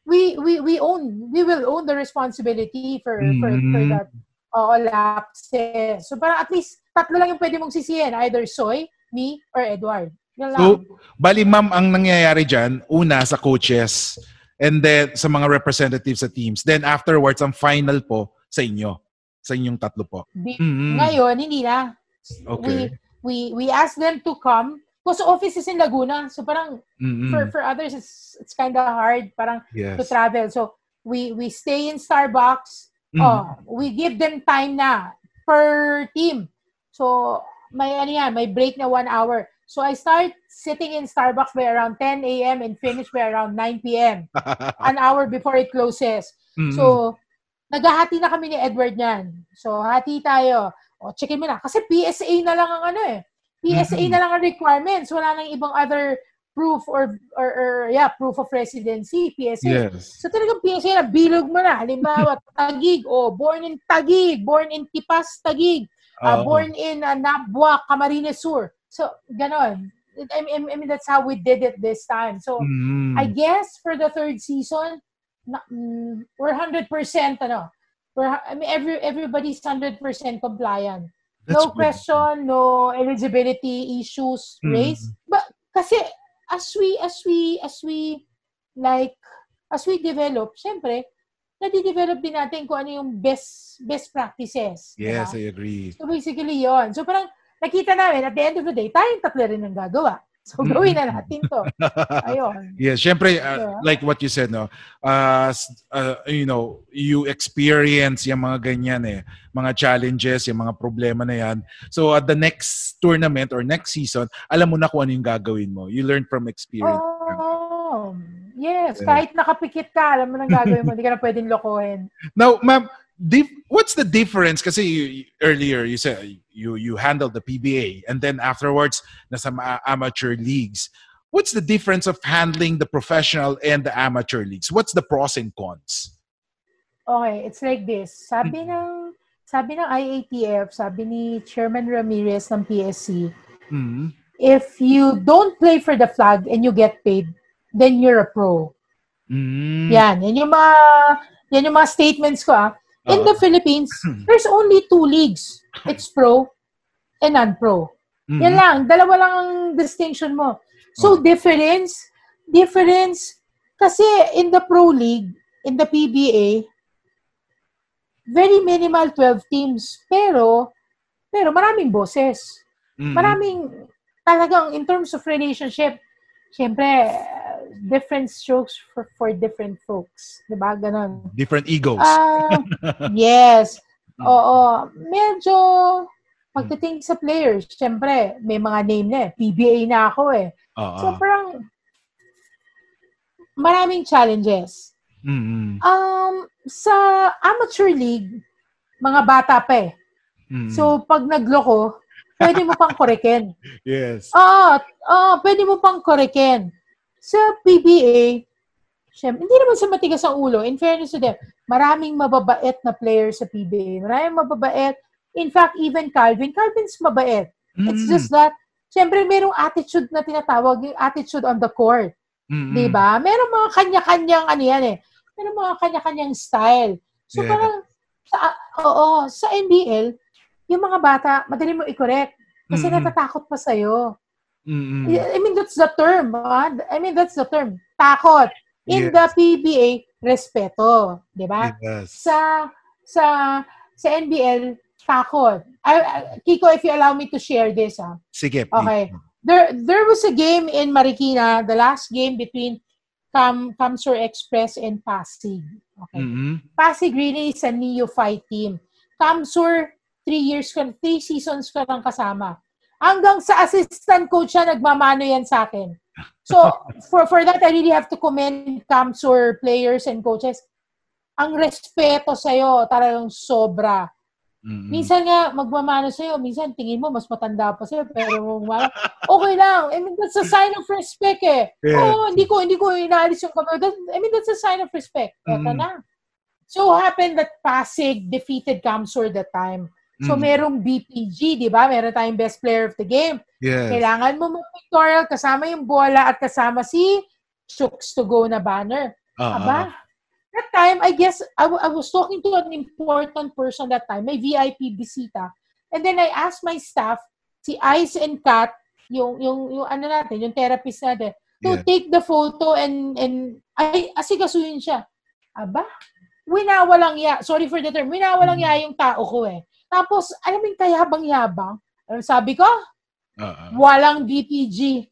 we, we, we own, we will own the responsibility for, for, for Mm. that oo, lapses. So parang at least, tatlo lang yung pwede mong sisihin, either Soy, me, or Edward. Yan lang. So, bali ma'am, ang nangyayari dyan, una sa coaches, and then sa mga representatives sa teams. Then afterwards, ang final po sa inyo. Sa inyong tatlo po. Di- Mm-mm. Ngayon, hindi na. Okay. We, we, we ask them to come. Because office is in Laguna. So parang, Mm-mm. for, for others, it's, it's kind of hard parang to Yes. travel. So, we, we stay in Starbucks. Mm. Oh, we give them time na per team. So, may ano yan, may break na one hour. So I start sitting in Starbucks by around 10 a.m. and finish by around 9 p.m. An hour before it closes. Mm-mm. So, naghahati na kami ni Edward niyan. So, hati tayo. O, checkin mo na. Kasi PSA na lang ang ano eh. PSA Mhm. na lang ang requirements. Wala nang ibang other proof or, or, or yeah, proof of residency. PSA. yes. So talagang PSA na, bilog mo na. Halimbawa, Tagig, oh, born in Tagig, born in Tipas, Tagig, uh, Oo. born in uh, Nabua, Camarines Sur. So, ganon. I mean, I mean, that's how we did it this time. So, Mm. I guess for the third season, na, mm, we're 100% ano. We're, I mean, every, everybody's 100% compliant. That's no good. question, no eligibility issues Mm. raised. But kasi as we as we as we like as we develop, syempre, nadidevelop din natin kung ano yung best best practices. Yes, ba? I agree. So basically yon. So parang nakita namin at the end of the day, tayong tatlo rin ang gagawa. So gawin na natin to. Ayun. Yes, syempre, uh, Yeah. like what you said, no, uh, uh, you know, you experience yung mga ganyan eh, mga challenges, yung mga problema na yan. So at the next tournament or next season, alam mo na kung ano yung gagawin mo. You learn from experience. Oh, yes. Yeah. Kahit nakapikit ka, alam mo nang gagawin mo. Hindi ka na pwedeng lokohin. Now, ma'am, dif- what's the difference? Kasi you, earlier you said you you handled the PBA and then afterwards nasa ma- amateur leagues. What's the difference of handling the professional and the amateur leagues? What's the pros and cons? Okay, it's like this. Sabi ng sabi ng IATF, sabi ni Chairman Ramirez ng PSC, Mm. if you don't play for the flag and you get paid, then you're a pro. Mm. Yan, yan yung mga yan yung mga statements ko ah. In Oo. the Philippines, there's only two leagues. It's pro and non-pro. Mhm. Yan lang, dalawa lang ang distinction mo. So difference, difference kasi in the pro league, in the PBA, very minimal 12 teams, pero pero maraming bosses. Mhm. Maraming talagang in terms of relationship, syempre different strokes for, for different folks, 'di ba? Ganon. different egos. Ah, yes. Oo. Medyo pagdating sa players, syempre, may mga name na eh. PBA na ako eh. Oo. So, parang maraming challenges. Mhm. Um, sa amateur league, mga bata pa eh. Mhm. So, pag nagloko, pwede mo pang korekin. yes. Oo, oo, pwede mo pang korekin. Sa PBA, syempre, hindi naman sa matigas ang ulo. In fairness to them, maraming mababait na players sa PBA. Maraming mababait. In fact, even Calvin, Calvin's mabait. It's Mhm. just that, syempre, merong attitude na tinatawag, yung attitude on the court. Mhm. Di ba? Meron mga kanya-kanyang, ano yan eh, meron mga kanya-kanyang style. So, Yeah. parang, sa, oo, sa NBL, yung mga bata, madali mo i-correct. Kasi Mhm. natatakot pa sa'yo. Mhm. I mean, that's the term. ah. I mean, that's the term. Takot. In Yes. the PBA, respeto. Di ba? Yes. Sa, sa, sa NBL, takot. I, I- Kiko, if you allow me to share this, ah. Sige. Okay. please. There, there was a game in Marikina, the last game between Cam, Camsur Express and Pasig. Okay. Mhm. Pasig really is a neophyte team. Camsur, three years ka, three seasons ka lang kasama. Hanggang sa assistant coach siya, nagmamano yan sa akin. So, for, for that, I really have to commend Camsur players and coaches. Ang respeto sa'yo, talagang sobra. Mhm. Minsan nga, magmamano sa'yo. Minsan, tingin mo, mas matanda pa sa'yo. Pero, okay lang. I mean, that's a sign of respect eh. Yeah. Oo, hindi ko, hindi ko inaalis yung kamay. That- I mean, that's a sign of respect. Eto Mm. na. So, happened that Pasig defeated Camsur that time. So, Mhm. merong BPG, di ba? Meron tayong best player of the game. Yes. Kailangan mo mag-pictorial kasama yung bola at kasama si Shooks to go na banner. Ah, Aba, that time, I guess, I, w- I was talking to an important person that time, may VIP bisita. And then I asked my staff, si Ice and Kat, yung, yung, yung ano natin, yung therapist natin, to Yeah. take the photo and, and ay, asikasuhin siya. Aba, winawalang ya, sorry for the term, winawalang ya yung tao ko eh. Tapos, alam mo yung kayabang-yabang? Ano sabi ko? ah. Walang BPG.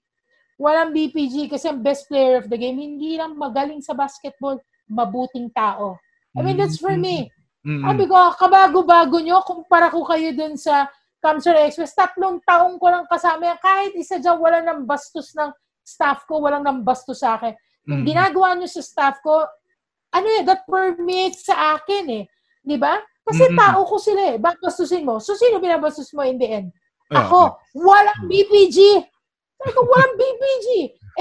Walang BPG kasi ang best player of the game, hindi lang magaling sa basketball, mabuting tao. I mean, that's for me. Mhm. Sabi ko, kabago-bago nyo, kumpara ko kayo dun sa Kamsur Express, tatlong taong ko lang kasama yan. Kahit isa dyan, wala nang bastos ng staff ko, walang nang bastos sa akin. Kung Mm. ginagawa nyo sa staff ko, ano eh, that permeates sa akin eh. Di ba? Kasi Mm-mm. tao ko sila eh. Bakit bastusin mo? So, sino binabastos mo in the end? Ah, Ako, walang BPG. Sabi ko, walang BPG.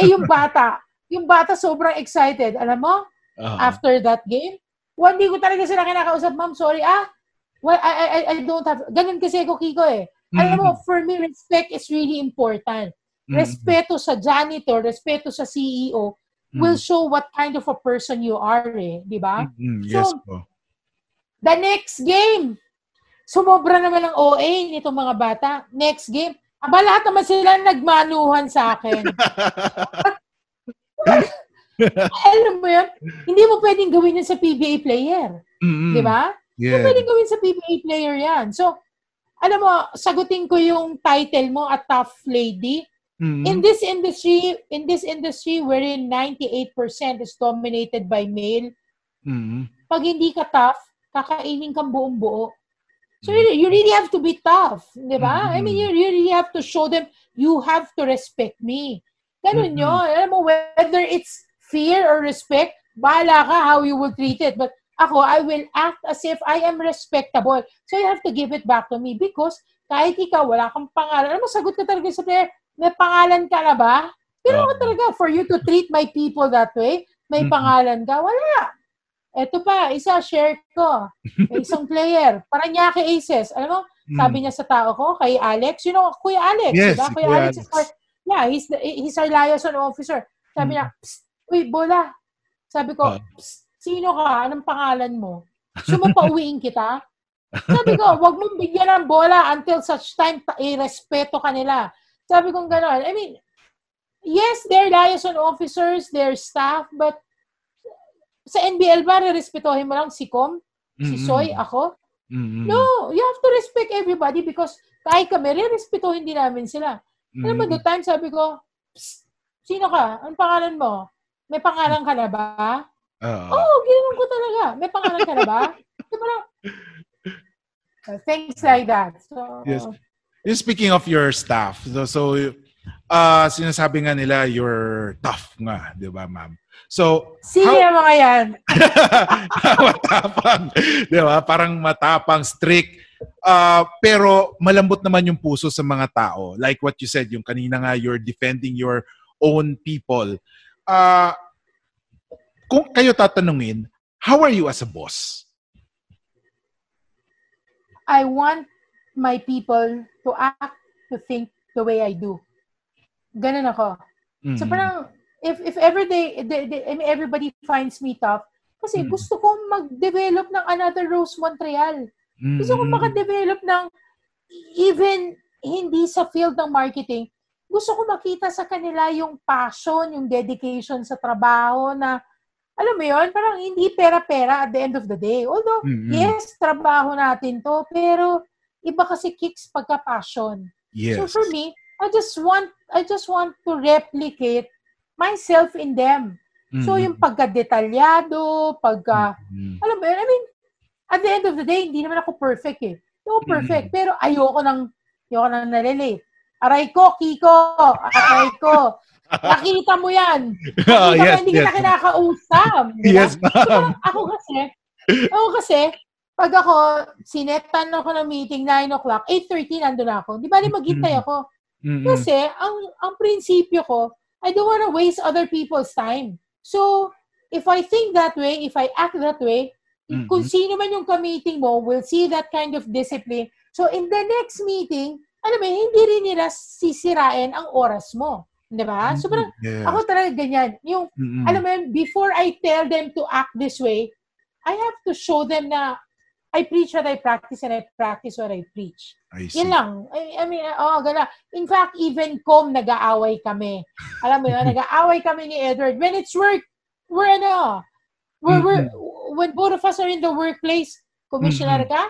Eh, yung bata, yung bata sobrang excited. Alam mo, ah. after that game, well, hindi ko talaga sila kinakausap, ma'am, sorry, ah, well, I, I, I- don't have, ganun kasi ako, Kiko eh. Alam mo, for me, respect is really important. Mm. Respeto sa janitor, respeto sa CEO, Mm. will show what kind of a person you are eh, di ba? Mm, yes So, po. The next game, sumobra naman ng OA nitong mga bata. Next game, aba lahat naman sila nagmanuhan sa akin. Alam mo yun, hindi mo pwedeng gawin yun sa PBA player. Mm, Di ba? Hindi Yeah. pwedeng gawin sa PBA player yan. So, alam mo, sagutin ko yung title mo, a tough lady. Mm. In this industry, in this industry wherein 98% is dominated by male, Mm. pag hindi ka tough, kakainin kang buong buo. So you, you really have to be tough, di ba? I mean, you really have to show them, you have to respect me. Ganun Mhm. yun. Alam mo, whether it's fear or respect, bahala ka how you will treat it. But ako, I will act as if I am respectable. So you have to give it back to me because kahit ikaw, wala kang pangalan. Alam mo, sagot ka talaga sa player, may pangalan ka na ba? Pero ako talaga, for you to treat my people that way, may Mhm. pangalan ka, wala. Eto pa, isa, share ko. May isang player, kay Aces. Alam mo, sabi niya sa tao ko, kay Alex, you know, Kuya Alex. Yes, diba? Kuya Kuya Alex, is Alex. our, yeah, he's, the, he's our liaison officer. Sabi niya, Psst, uy, bola. Sabi ko, Ah. Psst, sino ka? Anong pangalan mo? Gusto mo pauwiin kita? Sabi ko, wag mong bigyan ng bola until such time ta- irespeto ka nila. Sabi ko gano'n. I mean, yes, they're liaison officers, they're staff, but sa NBL ba, respetuhin mo lang si Com, si. Soy, ako? Mm-mm. No, you have to respect everybody because kahit kami, re-respetuhin din namin sila. Alam mo, the time sabi ko, sino ka? Anong pangalan mo? May pangalan ka na ba? Oo. Oo, oh, ginanon ko talaga. May pangalan ka na ba? Things like that. So, Yes. Speaking of your staff, so, so uh, sinasabi nga nila you're tough nga, di ba, ma'am? So, Sige how- mga yan. matapang, di ba? Parang matapang, strict. Uh, pero malambot naman yung puso sa mga tao. Like what you said, yung kanina nga, you're defending your own people. Uh, kung kayo tatanungin, how are you as a boss? I want my people to act, to think the way I do. Ganun ako. So Mm. parang, if if ever they, they, they- I mean, everybody finds me tough, kasi Mm. gusto kong mag-develop ng another Rose Montreal. Gusto kong makadevelop ng, even hindi sa field ng marketing, gusto ko makita sa kanila yung passion, yung dedication sa trabaho na, alam mo yon parang hindi pera-pera at the end of the day. Although, Mm-mm. yes, trabaho natin to, pero iba kasi kicks pagka-passion. Yes. So for me, I just want I just want to replicate myself in them. So Mm. yung pagka-detalyado, pagka Mm. alam mo I mean, at the end of the day, hindi naman ako perfect eh. No perfect, pero ayoko nang ayoko nang nalilate. Aray ko, Kiko, aray ko. Nakita mo yan. Oh, Nakita mo, yes, hindi yes. kita kinakausap. Yes, So, ma'am. parang ako kasi, ako kasi, pag ako, sinetan ako ng meeting, 9 o'clock, 8.30 nandun ako. Di ba, di maghintay Mm. ako. Mm-mm. Kasi, ang, ang prinsipyo ko, I don't wanna waste other people's time. So, if I think that way, if I act that way, Mhm. kung sino man yung ka-meeting mo will see that kind of discipline. So, in the next meeting, alam mo, hindi rin nila sisirain ang oras mo. Di ba? So, parang, Yes. ako talaga ganyan. Yung, Mm-mm. alam mo yun, before I tell them to act this way, I have to show them na I preach what I practice and I practice what I preach. I see. Yan lang. I, I mean, oh, gana. In fact, even com, nag-aaway kami. Alam mo yun, nag-aaway kami ni Edward. When it's work, we're ano, we're, we're, when both of us are in the workplace, commissioner ka,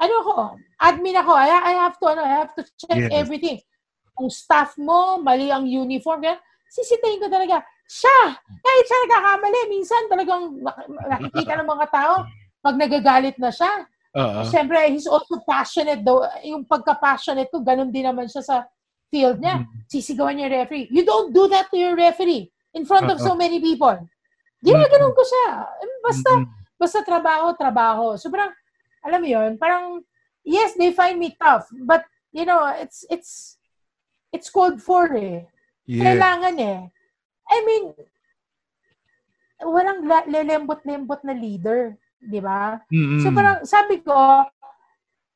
ano ako, admin ako, I, I have to, ano, I have to check Yes. everything. Kung staff mo, mali ang uniform, kaya, sisitayin ko talaga, siya, kahit siya nagkakamali, minsan talagang nak- nakikita ng mga tao, pag nagagalit na siya, Oo. Siyempre, he's also passionate daw. Yung pagka-passionate ko, ganun din naman siya sa field niya. Mm. Sisigawan niya yung referee. You don't do that to your referee in front of so many people. Ginaganon ko siya. Basta, Mm-mm. basta trabaho, trabaho. So parang, alam mo yun, parang, yes, they find me tough, but, you know, it's, it's, it's called for eh. Yeah. Kailangan eh. I mean, walang la- lelembot-lembot na leader. Di ba? Mm-mm. So parang sabi ko,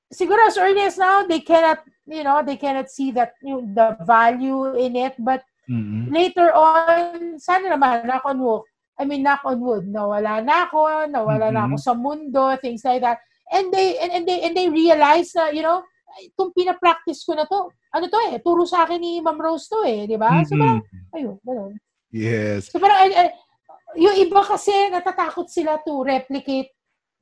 siguro as early as now, they cannot, you know, they cannot see that yung the value in it. But Mm-mm. later on, sana naman, knock on wood, I mean, knock on wood, nawala na ako, nawala na Mhm. ako sa mundo, things like that. And they, and, and they, and they realize na, you know, itong pinapractice ko na to, ano to eh, turo sa akin ni Ma'am Rose to eh, di ba? So parang, ayun, ganun. Yes. So parang, ay- ay, yung iba kasi natatakot sila to replicate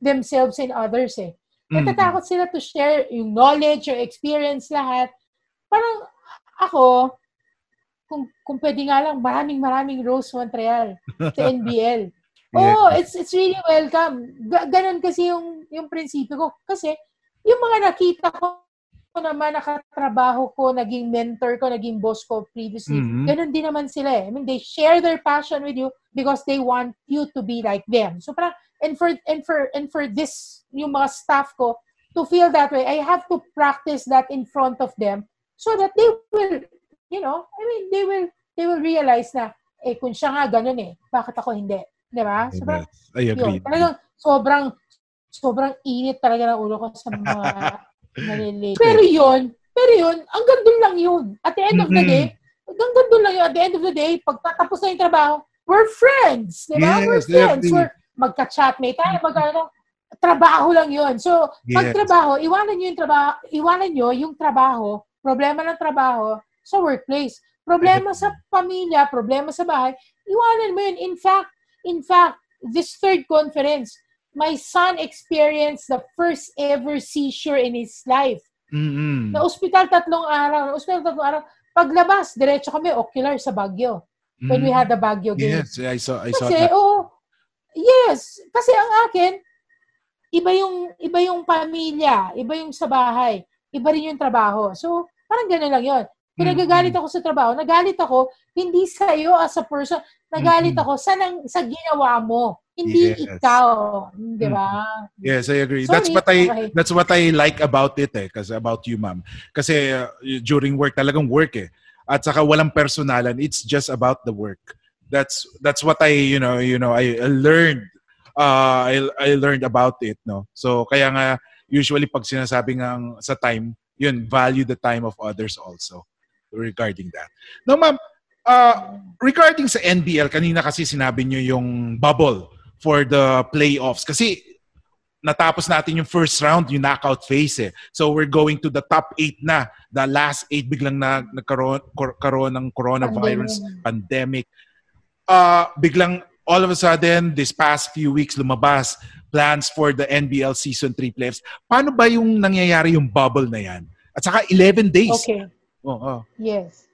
themselves in others eh. Natatakot sila to share yung knowledge, your experience, lahat. Parang ako, kung, kung pwede nga lang, maraming maraming Rose Montreal sa NBL. Oh, it's it's really welcome. Ga- ganon kasi yung yung prinsipyo ko. Kasi yung mga nakita ko naman nakatrabaho ko, naging mentor ko, naging boss ko previously, Mhm. ganon din naman sila eh. I mean, they share their passion with you because they want you to be like them. So parang, and for, and for, and for this, yung mga staff ko, to feel that way, I have to practice that in front of them so that they will, you know, I mean, they will, they will realize na, eh, kung siya nga ganun eh, bakit ako hindi? Di ba? So parang. I agree. yun, talagang sobrang, sobrang init talaga ng ulo ko sa mga nalilate. Pero yun, pero yun, hanggang doon lang yun. At the end of the day, hanggang doon lang yun. At the end of the day, pag tatapos na yung trabaho, we're friends. Di ba? we're Yes, friends. definitely. We're magka-chatmate tayo, mag trabaho lang yun. So, pag Yes. trabaho, iwanan nyo yung trabaho, iwanan nyo yung trabaho, problema ng trabaho sa workplace. Problema sa pamilya, problema sa bahay, iwanan mo yun. In fact, in fact, this third conference, my son experienced the first ever seizure in his life. Mm-mm. Na ospital tatlong araw, na ospital tatlong araw. Paglabas, diretso kami ocular sa Baguio. When we Mm. had the Baguio game. Yes, I saw I saw Kasi, that. oo. yes. Kasi ang akin, iba yung, iba yung pamilya, iba yung sa bahay, iba rin yung trabaho. So, parang gano'n lang yun. Kung Mm-hmm. ako sa trabaho, nagalit ako, hindi sa iyo as a person, nagalit ako sa, nang, sa ginawa mo. Hindi Yes. Ikaw. Di ba? Yes, I agree. Sorry, that's what I okay. that's what I like about it eh, kasi about you, ma'am. Kasi uh, during work talagang work eh. At saka walang personalan, it's just about the work. That's that's what I, you know, you know, I, I learned uh I, I learned about it, no. So kaya nga usually pag sinasabi ng sa time, yun, value the time of others also regarding that. No, ma'am, uh, regarding sa NBL, kanina kasi sinabi nyo yung bubble for the playoffs. Kasi natapos natin yung first round, yung knockout phase eh. So we're going to the top 8 na. The last 8 biglang na, nagkaroon kor- karoon ng coronavirus pandemic. Uh, biglang all of a sudden, this past few weeks, lumabas plans for the NBL Season 3 playoffs. Paano ba yung nangyayari yung bubble na yan? At saka 11 days. Okay. Oo. Yes.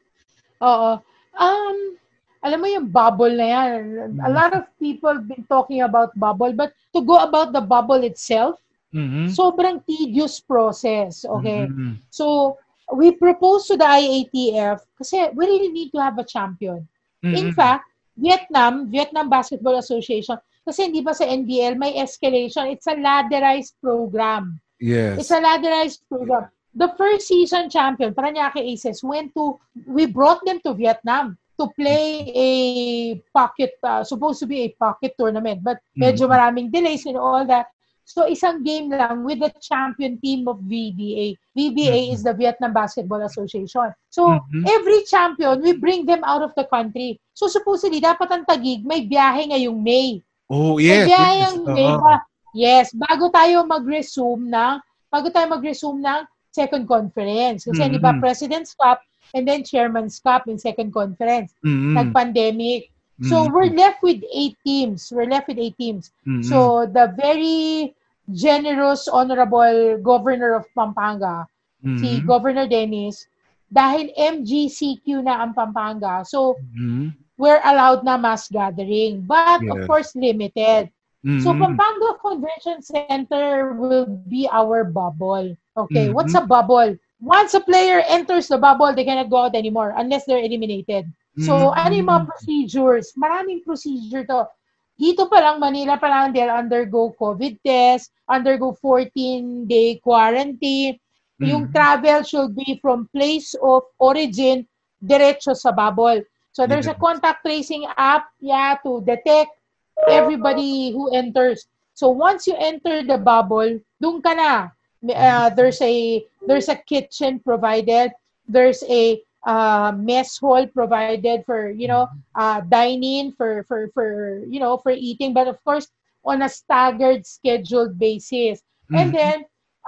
Oo. Um, alam mo yung bubble na yan. A Mm. lot of people been talking about bubble, but to go about the bubble itself, Mhm. sobrang tedious process. Okay? Mhm. So, we propose to the IATF kasi we really need to have a champion. In Mhm. fact, Vietnam, Vietnam Basketball Association, kasi hindi ba sa NBL may escalation, it's a ladderized program. yes. It's a ladderized program. The first season champion, Paranaque Aces, went to, we brought them to Vietnam to play a pocket, uh, supposed to be a pocket tournament, but medyo Mhm. maraming delays and all that. So isang game lang with the champion team of VBA. VBA Mhm. is the Vietnam Basketball Association. So Mhm. every champion, we bring them out of the country. So supposedly, dapat ang tagig, may biyahe ngayong May. Oh, May yes. biyahe yes. ang. May ba- Yes, bago tayo mag-resume ng, bago tayo mag-resume ng second conference. Kasi di ba, Mhm. President's Cup and then Chairman's Cup in second conference. Mhm. Nag-pandemic. So Mhm. we're left with eight teams. We're left with eight teams. Mhm. So the very generous, honorable governor of Pampanga, si Mhm. Governor Dennis, dahil MGCQ na ang Pampanga, so Mhm. we're allowed na mass gathering. But of Yes. course, limited. So Mhm. Pampanga Convention Center will be our bubble. Okay, Mhm. what's a bubble? Once a player enters the bubble, they cannot go out anymore unless they're eliminated. So, Mhm. ano yung mga procedures? Maraming procedure to. Dito pa lang, Manila pa lang, they'll undergo COVID test, undergo 14-day quarantine. Yung Mhm. travel should be from place of origin diretso sa bubble. So, there's a Yes. contact tracing app, yeah, to detect everybody who enters. So, once you enter the bubble, dun ka na. Uh, there's a there's a kitchen provided. There's a uh, mess hall provided for you know uh, dining for for for you know for eating, but of course on a staggered scheduled basis. And Mhm. then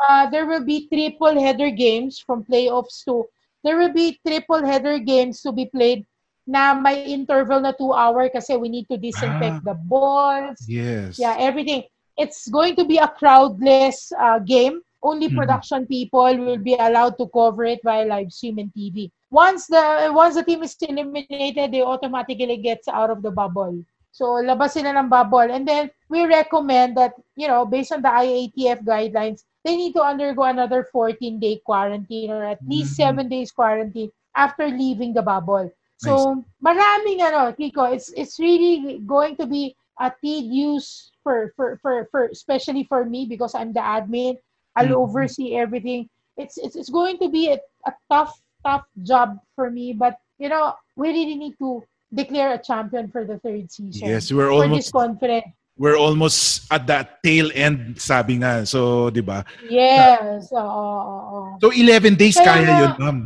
uh, there will be triple header games from playoffs to there will be triple header games to be played na may interval na two hour kasi we need to disinfect Ah. the balls. Yes. Yeah, everything. It's going to be a crowdless uh, game. Only Mhm. production people will be allowed to cover it via live stream and TV. Once the once the team is eliminated, they automatically gets out of the bubble. So labas sila ng bubble. And then we recommend that, you know, based on the IATF guidelines, they need to undergo another 14-day quarantine or at least Mhm. 7 days quarantine after leaving the bubble. So maraming ano, Kiko, it's it's really going to be a tedious for for for, for especially for me because I'm the admin. I'll Mhm. oversee everything. It's it's it's going to be a, a tough tough job for me, but you know we really need to declare a champion for the third season. Yes, we're almost conference. we're almost at that tail end sabi nga. So, 'di ba? Yes. oo. So 11 days Kaya kaya 'yun, ma'am.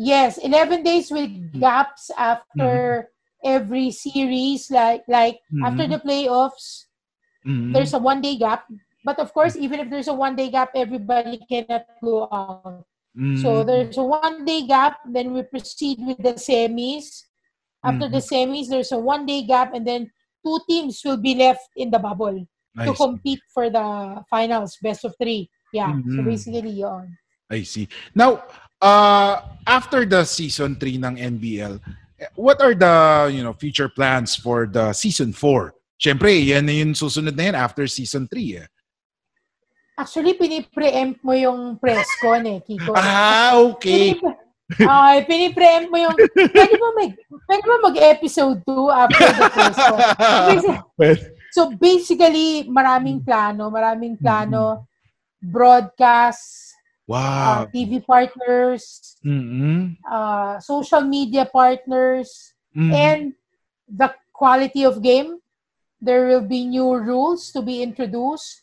Yes, 11 days with gaps after every series like like after Mhm. the playoffs Mhm. there's a one day gap but of course even if there's a one day gap everybody cannot go out so Mhm. there's a one day gap then we proceed with the semis after the semis there's a one day gap and then two teams will be left in the bubble I to see. compete for the finals best of three yeah so basically yon I see. Now, uh, after the season 3 ng NBL, eh, what are the, you know, future plans for the season 4? Siyempre, yan na yung susunod na yan after season 3 eh. actually pinipreempt mo yung press con eh Kiko Ah, okay. Ay, pinipreempt mo yung pwede ba mag pwede ba mag-episode 2 after the press con So basically, maraming plano, maraming plano, broadcast, uh, wow. TV partners, Mm-mm. uh, social media partners, Mm. and the quality of game. There will be new rules to be introduced.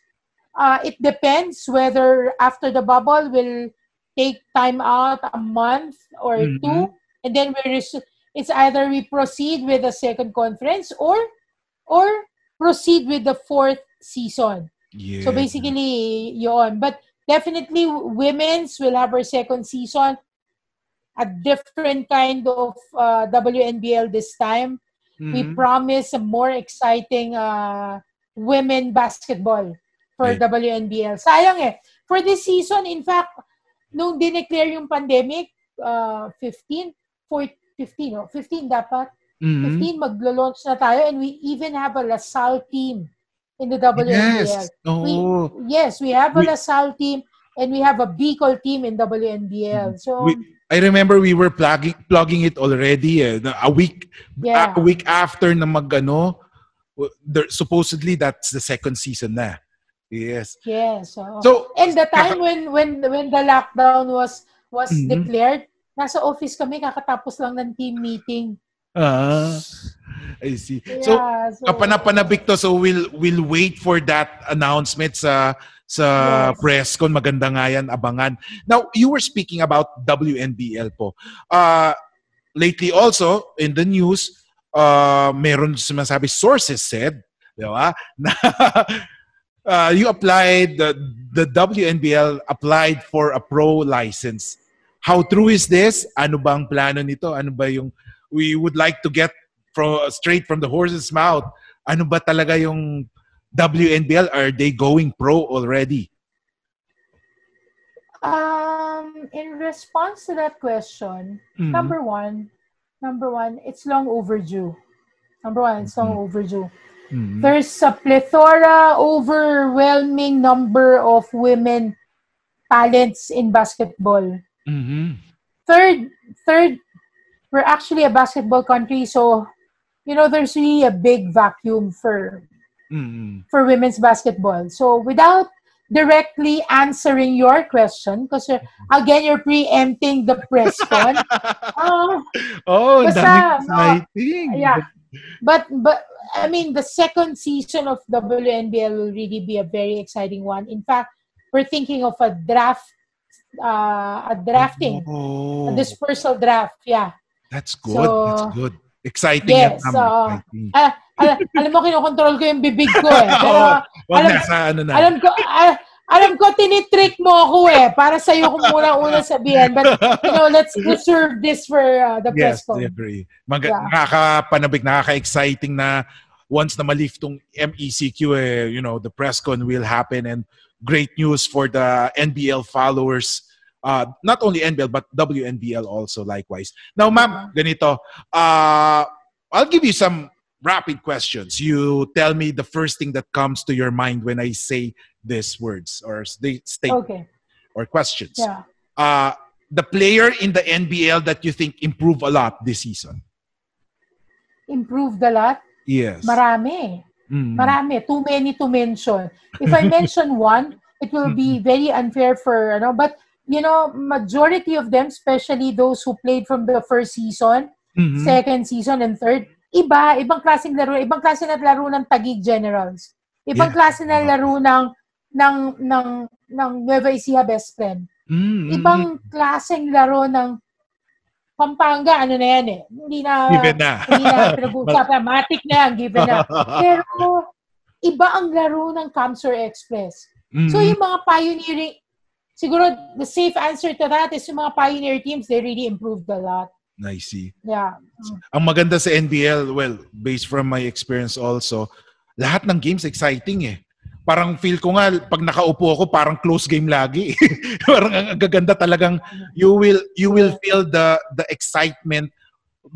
Uh, it depends whether after the bubble will take time out a month or Mhm. two, and then we res- it's either we proceed with the second conference or or proceed with the fourth season. Yeah. So basically, you yon. But definitely, women's will have our second season. A different kind of uh, WNBL this time. We Mhm. promise a more exciting uh, women basketball for Right. WNBL. Sayang eh. For this season, in fact, nung dineclare yung pandemic, uh, 15, 14, 15, oh, 15 dapat. Mhm. 15 maglo-launch na tayo and we even have a LaSalle team in the WNBL. Yes. Oh. Yes, we have a We- LaSalle team and we have a Bicol team in WNBL. So, We, I remember we were plugging plugging it already eh. A week yeah. a week after na magano there, supposedly that's the second season na. Yes. Yes. oo. So and the time when when when the lockdown was was Mhm. declared, nasa office kami kakatapos lang ng team meeting. ah I see. So Yeah, so, kapanapanabik to so we'll we'll wait for that announcement sa sa Yes. press con maganda nga yan abangan. Now you were speaking about WNBL po. Uh lately also in the news uh meron sumasabi sources said, di ba? Na uh, you applied the the WNBL applied for a pro license. How true is this? Ano bang plano nito? Ano ba yung we would like to get from straight from the horse's mouth? Ano ba talaga yung WNBL? Are they going pro already? um, in response to that question, Mhm. number one, number one, it's long overdue. Number one, it's long Mhm. overdue. Mhm. There's a plethora, overwhelming number of women talents in basketball. Mhm. Third, third, we're actually a basketball country, so you know there's really a big vacuum for Mhm. for women's basketball. So without directly answering your question, because again you're preempting the press uh, Oh, ang Basta, exciting. yeah. But but I mean the second season of WNBL will really be a very exciting one. In fact, we're thinking of a draft uh, a drafting, Oh, a dispersal draft. Yeah. that's good. So- that's good. Exciting Yes, yan, oo. Exciting. Ah, al- alam mo kinokontrol ko yung bibig ko eh. Pero wag alam- nasa ano na. alam ko ah, alam ko tinitrick mo ako eh para sa iyo ko muna una sabihin. But you know, let's reserve this for uh, the yes, press con. I agree. Mag- Yeah. Nakakapanabik, nakaka-exciting na once na malift tong MECQ, eh, you know, the press con will happen and great news for the NBL followers. Uh, not only NBL, but WNBL also likewise. Now, ma'am, ganito. Uh, I'll give you some rapid questions. You tell me the first thing that comes to your mind when I say these words or sta- statement Okay. or questions. Yeah. uh, the player in the NBL that you think improved a lot this season? Improved a lot. Yes. Marami. Mm. Marami. Too many to mention. If I mention one, it will be very unfair for, you know, but, you know, majority of them, especially those who played from the first season, Mhm. second season, and third, iba, ibang klaseng laro, ibang klase na laro ng Tagig Generals. Ibang Yeah. klase na laro ng, ng, ng, ng Nueva Ecija Best Friend. Mm, mm, Ibang klaseng laro ng Pampanga, ano na yan eh. Hindi na, Given na. hindi na pinag-uusapan. Na yan, given na. Pero, iba ang laro ng Camsur Express. Mm. So, yung mga pioneering, siguro, the safe answer to that is yung mga pioneer teams, they really improved a lot. I see. Yeah. Ang maganda sa NBL, well, based from my experience also, lahat ng games exciting eh. Parang feel ko nga, pag nakaupo ako, parang close game lagi. parang ang gaganda talagang, you will, you will feel the, the excitement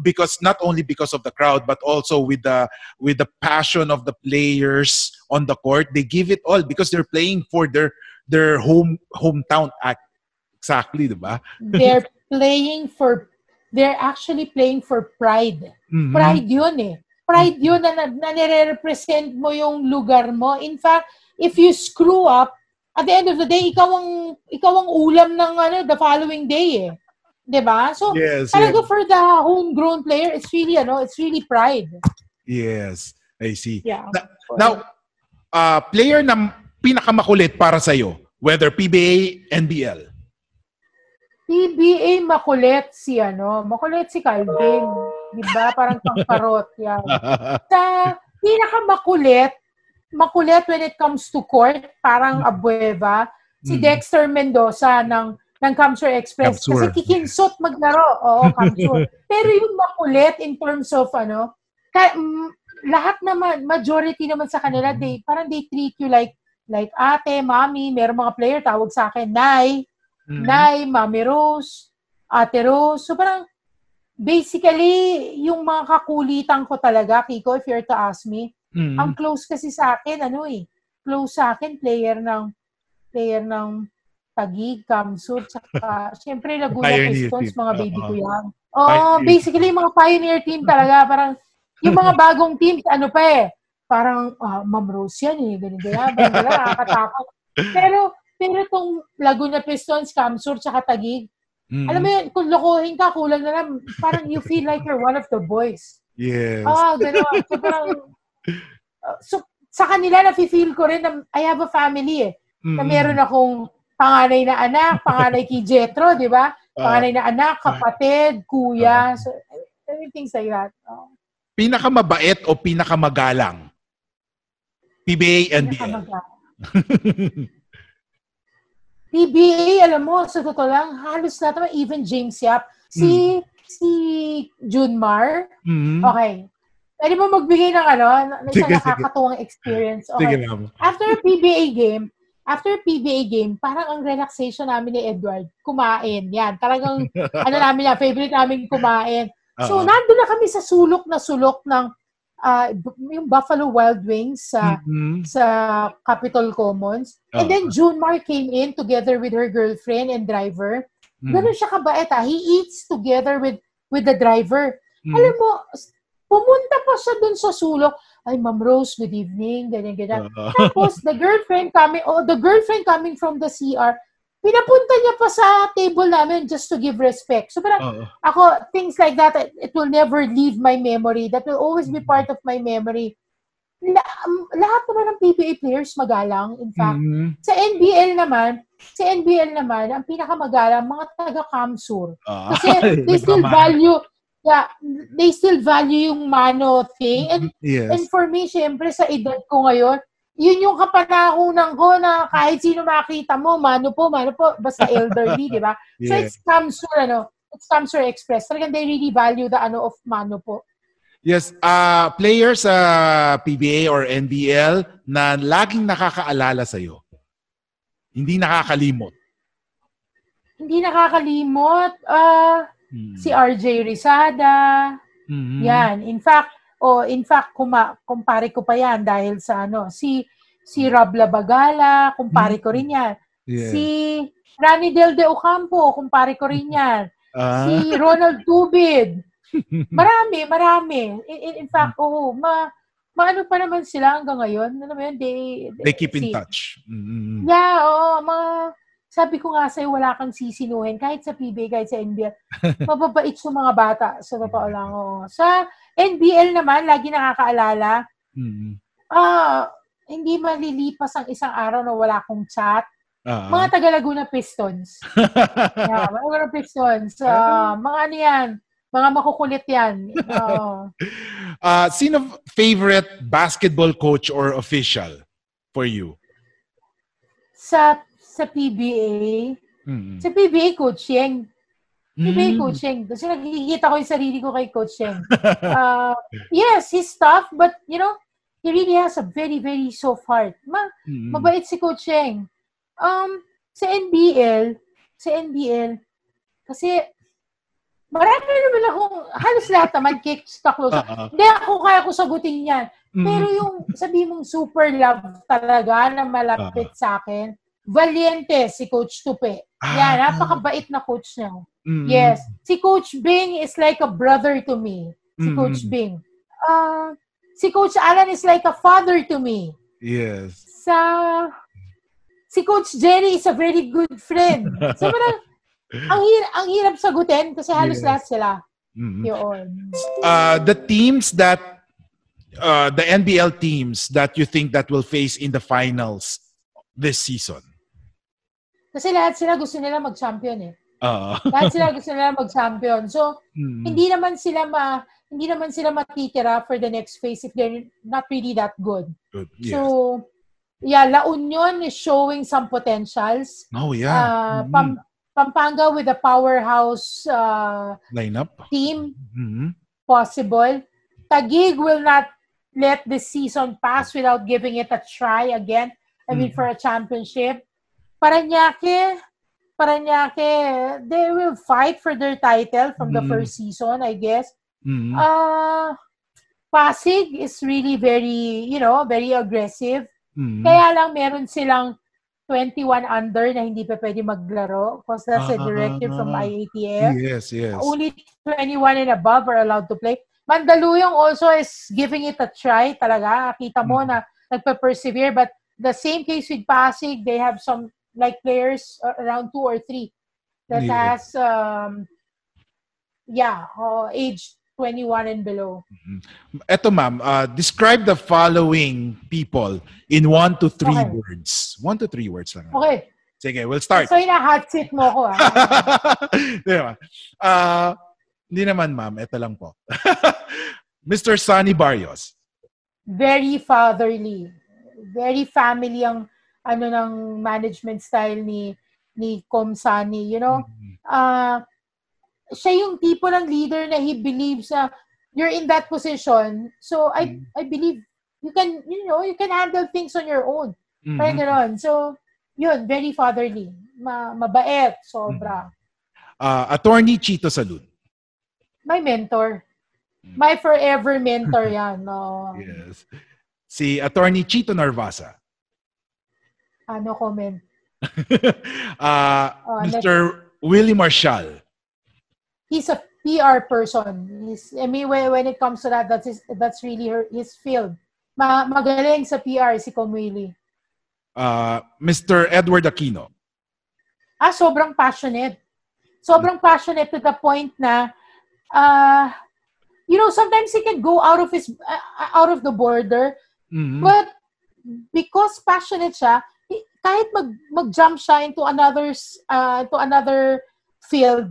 because not only because of the crowd but also with the with the passion of the players on the court they give it all because they're playing for their their home hometown act exactly diba They're playing for, they're actually playing for pride. Mhm. Pride yun eh. Pride yun na, na, na nire-represent mo yung lugar mo. In fact, if you screw up, at the end of the day, ikaw ang, ikaw ang ulam ng ano, the following day eh. 'Di ba? So, yes talaga yes, for the homegrown player, it's really, ano, it's really pride. yes I see Yeah. now uh, player na pinakamakulit para sa iyo whether PBA NBL PBA makulit si ano, makulit si Calvin. 'Di ba? Parang pangkarot yan. Sa pinakamakulit, makulit when it comes to court, parang Abueva, si Mm. Dexter Mendoza ng ng Camsur Express. Camsur. Kasi kikinsot maglaro. Oo, Camsur. Pero yung makulit in terms of ano, ka, mm, lahat naman, majority naman sa kanila, they, parang they treat you like like ate, mami, meron mga player tawag sa akin, Nay, Mhm. Nay, Mami Rose, Ate Rose. So parang, basically, yung mga kakulitan ko talaga, Kiko, if you're to ask me, Mhm. ang close kasi sa akin, ano eh, close sa akin, player ng, player ng Tagig, Kamsur, tsaka, syempre, Laguna Pistons, mga baby Oo. ko yan. Oo, Pioneer. basically, mga pioneer team talaga, parang, yung mga bagong team, ano pa eh, parang, ah, Ma'am Rose yan eh, ganyan, ganyan, ganyan, nakakatakot. Pero, pero itong Laguna Pistons, Kamsur, tsaka Tagig, Mhm. alam mo yun, kung lokohin ka, kulang na lang, parang you feel like you're one of the boys. yes Ah, gano'n. So, parang, uh, so, sa kanila, nafe-feel ko rin na I have a family eh. Na Mhm. meron akong panganay na anak, panganay kay Jetro, di ba? Panganay na anak, kapatid, kuya. So, everything's like that. Oh, pinakamabait o pinakamagalang PBA NBL pinakamaga. PBA, alam mo, sa totoo lang, halos lahat naman, even James Yap, si, Hmm. si Junmar, Mhm. okay. Pwede mo magbigay ng ano, ng isang Sige, sige. nakakatuwang experience. sige Okay. lang After PBA game, after PBA game, parang ang relaxation namin ni Edward, kumain. Yan, talagang, ano namin yan, favorite namin kumain. So, Oo. nandun na kami sa sulok na sulok ng uh, yung Buffalo Wild Wings sa Mhm. sa Capitol Commons. And Oo. then June Mar came in together with her girlfriend and driver. Mhm. Ganun siya kabait ah. He eats together with with the driver. Mhm. Alam mo, pumunta pa siya dun sa sulok. Ay, Ma'am Rose, good evening. Ganyan, ganyan. Oo. Tapos, the girlfriend coming, oh, the girlfriend coming from the CR, pinapunta niya pa sa table namin just to give respect. So, parang, Oo. ako, things like that, it, will never leave my memory. That will always be part of my memory. La, um, lahat naman ng PBA players magalang, in fact. Mhm. Sa NBL naman, sa NBL naman, ang pinakamagalang, mga taga-Kamsur. Ah, Kasi they still value, yeah, they still value yung mano thing. And Yes. And for me, syempre, sa edad ko ngayon, yun yung kapanahunan ko na kahit sino makita mo, mano po, mano po, basta elderly, di ba? So Yeah. it's Camsur, ano, it's Camsur Express. Talagang they really value the ano of mano po. Yes, uh, players sa PBA or NBL na laging nakakaalala sa'yo. Hindi nakakalimot. Hindi nakakalimot, ah, Mhm. si RJ Rizada, Mhm. yan. In fact, oh, in fact, kuma, kumpare ko pa yan dahil sa ano, si si Rob Labagala, kumpare ko rin yan. Yeah. Si Rani Del De Ocampo, kumpare ko rin yan. Ah. si Ronald Tubid. Marami, marami. In, in, in fact, oo, ma, maano pa naman sila hanggang ngayon. Alam mo yun, they, They keep in si- touch. Mhm. Yeah, oo, mga, sabi ko nga sa'yo, wala kang sisinuhin. Kahit sa PBA, kahit sa NBL. mababait sa mga bata. Sa totoo lang, oo. Sa NBL naman, lagi nakakaalala, Mhm. ah, hindi malilipas ang isang araw na wala akong chat. Ah. Mga taga Laguna Pistons. yeah, mga Pistons. Ah, mga ano yan, mga makukulit yan. Oo. Ah, sino favorite basketball coach or official for you? sa sa PBA, Mhm. sa PBA Coach Yeng. PBA Mm. Coach Yeng. Kasi nakikita ko yung sarili ko kay Coach. Uh, yes, he's tough, but you know, he really has a very, very soft heart. Ma, Mhm. mabait si Coach Yeng. Um, sa NBL, sa NBL, kasi marami naman akong, halos lahat naman, kicks, taklos. Ah, ah. Hindi ako kaya ko sagutin yan. Mhm. Pero yung sabi mong super love talaga na malapit sa akin, Valiente si Coach Tupe. Ah. Yan, napakabait na coach niya. Mhm. Yes. Si Coach Bing is like a brother to me. Si Mhm. Coach Bing. Ah, si Coach Alan is like a father to me. Yes. Sa si Coach Jerry is a very good friend. So parang ang hirap, ang hirap sagutin kasi halos Yes. lahat sila. Mhm. Yun. Uh, the teams that uh, the NBL teams that you think that will face in the finals this season. Kasi lahat sila gusto nila mag-champion eh. Uh, Lahat sila gusto nila mag-champion. So, mhm. hindi naman sila ma hindi naman sila matitira for the next phase if they're not really that good. Good. Yes. So, yeah, La Union is showing some potentials. oh yeah. Uh, Mhm. Pam- Pampanga with a powerhouse uh, Lineup. team, Mhm. possible. Tagig will not let this season pass without giving it a try again. I mean, Mhm. for a championship. Paranaque, Paranaque, they will fight for their title from the Mhm. first season, I guess. Mhm. Uh, Pasig is really very, you know, very aggressive. Mhm. Kaya lang meron silang 21 under na hindi pa pwede maglaro because that's a directive from Ah. IATF. Yes, yes. Only 21 and above are allowed to play. Mandaluyong also is giving it a try talaga. Kita mo Mm. na nagpa-persevere. But the same case with Pasig, they have some like players uh, around two or three that Yeah. has, um, yeah, uh, age 21 and below. Eto ma'am, uh, describe the following people in one to three Okay. words. One to three words lang. Okay. Sige, we'll start. So, ina-hot seat mo ako ah. Di ba? Ah, hindi naman ma'am, ito lang po. Mr. Sonny Barrios. very fatherly. Very family ang ano ng management style ni ni Komsani, you know? Ah siya yung tipo ng leader na he believes na you're in that position. So I I believe you can you know, you can handle things on your own. Mhm. Parang gano'n. So yun, very fatherly. Ma mabait, sobra. Ah, attorney Chito Salud. My mentor. My forever mentor yan. No. Yes. Si Attorney Chito Narvasa. Ano comment? uh, Oh, Mr. Willie Marshall. He's a PR person. He's, I mean, when, when it comes to that, that's his, that's really her, his field. Ma, magaling sa PR si Comwilly. Uh, Mr. Edward Aquino. Ah, sobrang passionate. Sobrang passionate to the point na, uh, you know, sometimes he can go out of his, uh, out of the border, Mhm. but because passionate siya, kahit mag, mag-jump siya into another, uh, to another field,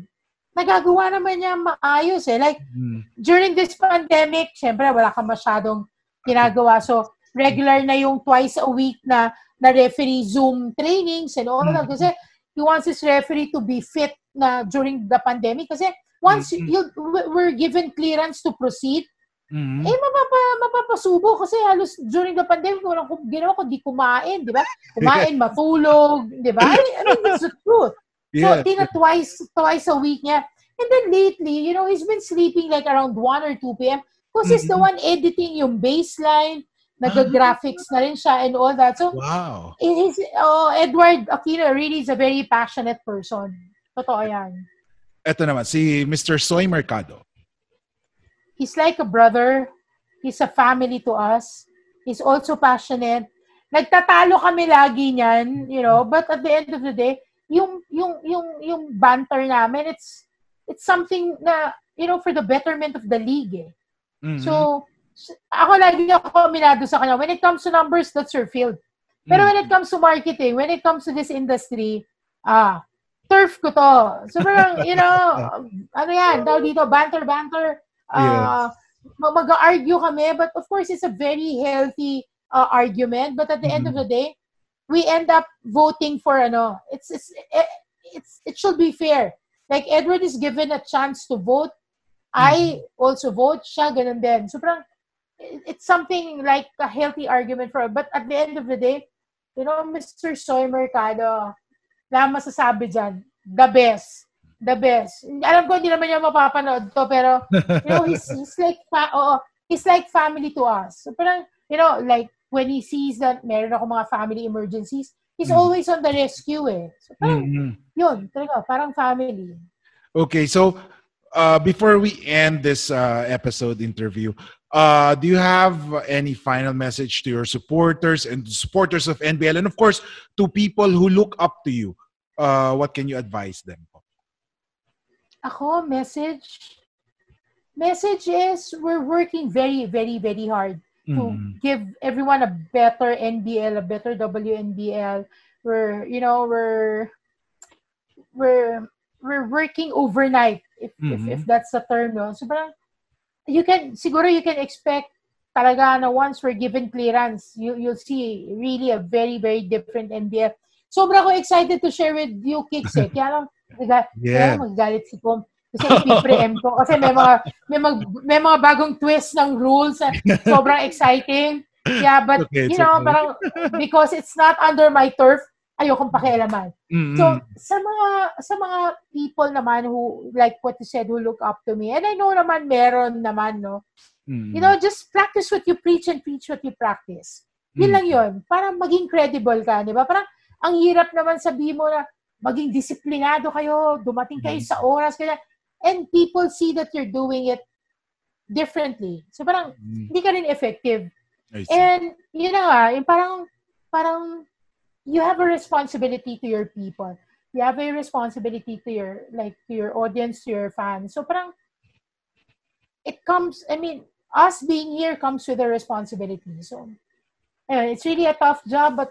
nagagawa naman niya maayos eh. Like, Mm. during this pandemic, syempre wala ka masyadong ginagawa. So, regular na yung twice a week na na referee Zoom trainings and all of that. Mm. Kasi he wants his referee to be fit na during the pandemic. Kasi once Mm. you, we're given clearance to proceed, Mhm. eh mapapa, mapapasubo kasi halos during the pandemic walang ginawa kundi kumain, di ba? Kumain, matulog, di ba? I, I mean, that's the truth. Yeah. So, tina twice, twice a week niya. And then lately, you know, he's been sleeping like around 1 or 2 p.m. Because he's the Mhm. one editing yung baseline, nag-graphics na rin siya and all that. So, Wow. he's, oh, Edward Aquino really is a very passionate person. Totoo yan. Ito naman, si Mr. Soy Mercado. He's like a brother. He's a family to us. He's also passionate. Nagtatalo kami lagi niyan, you know, but at the end of the day, yung yung yung yung banter namin, it's it's something na, you know, for the betterment of the league. Eh. Mhm. So, ako lagi ako aminado sa kanya. When it comes to numbers, that's your field. Pero when it Mm. comes to marketing, when it comes to this industry, ah, turf ko to. So parang, you know, ano yan, tawag dito, banter, Uh, Mag-argue kami, but of course, it's a very healthy uh, argument. But at the end of the day, we end up voting for, ano, it's, it's, eh, it's, it should be fair. Like, Edward is given a chance to vote. I also vote, siya, ganun din. So parang, it- it's something like a healthy argument for but at the end of the day you know Mr. Soy Mercado na masasabi dyan the best the best alam ko hindi naman niya mapapanood to pero you know he's, he's like fa- oo, he's like family to us so parang you know like when he sees that meron ako mga family emergencies he's Mm. always on the rescue eh so parang Mhm. yun talaga parang family Okay, so uh, before we end this uh, episode interview, uh, do you have any final message to your supporters and supporters of NBL, and of course to people who look up to you? Uh, what can you advise them? Ako, message. Message is we're working very, very, very hard to Mhm. give everyone a better NBL, a better WNBL. We're, you know, we're we're we're working overnight, if if, Mhm. if that's the term, no. So parang, you can siguro you can expect talaga na once we're given clearance, you you'll see really a very very different NBL. Sobra ko excited to share with you, Kicks, eh. Kaya lang, naga- Yeah. kaya magagalit si Tom. Kasi ipipreempt ko. Kasi may mga, may, mag, may mga bagong twist ng rules. na Sobrang exciting. Yeah, but, Okay, you know, okay. parang, because it's not under my turf, ayokong pakialaman. Mhm. So, sa mga, sa mga people naman who, like what you said, who look up to me, and I know naman meron naman, no, Mhm. you know, just practice what you preach and preach what you practice. Yun Mm. lang yun. Para maging credible ka, di ba? Parang, ang hirap naman sabihin mo na maging disiplinado kayo, dumating kayo Mm. sa oras, kaya, and people see that you're doing it differently. So parang, Mhm. hindi ka rin effective. And, yun na nga, yung parang, parang, you have a responsibility to your people. You have a responsibility to your, like, to your audience, to your fans. So parang, it comes, I mean, us being here comes with a responsibility. So, anyway, it's really a tough job, but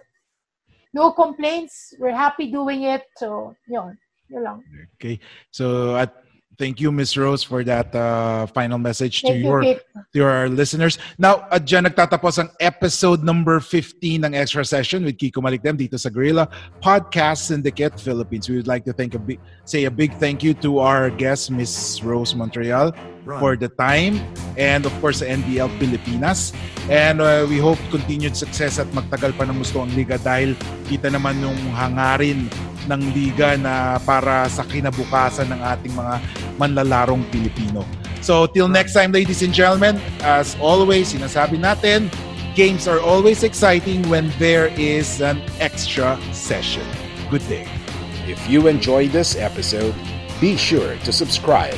no complaints. We're happy doing it. So, yun. Yun lang. Okay. So at thank you, Miss Rose, for that uh, final message to Thank you, your Kate. to your listeners. Now, at dyan nagtatapos ang episode number 15 ng Extra Session with Kiko Malikdem dito sa Gorilla Podcast Syndicate Philippines. We would like to thank a big, say a big thank you to our guest, Miss Rose Montreal, for the time and of course sa NBL Pilipinas. And uh, we hope continued success at magtagal pa ng gusto ang liga dahil kita naman yung hangarin ng liga na para sa kinabukasan ng ating mga manlalarong Pilipino. So till next time, ladies and gentlemen, as always, sinasabi natin, games are always exciting when there is an extra session. Good day. If you enjoyed this episode, be sure to subscribe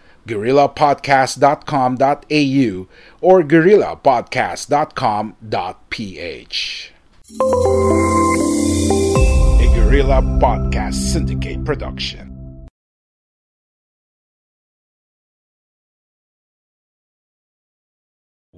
www.guerrillapodcast.com.au or guerrillapodcast.com.ph. A Guerrilla Podcast Syndicate production.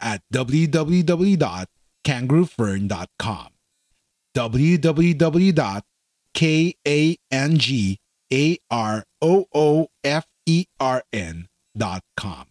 at www.kangaroofern.com. www.kangaroofern.com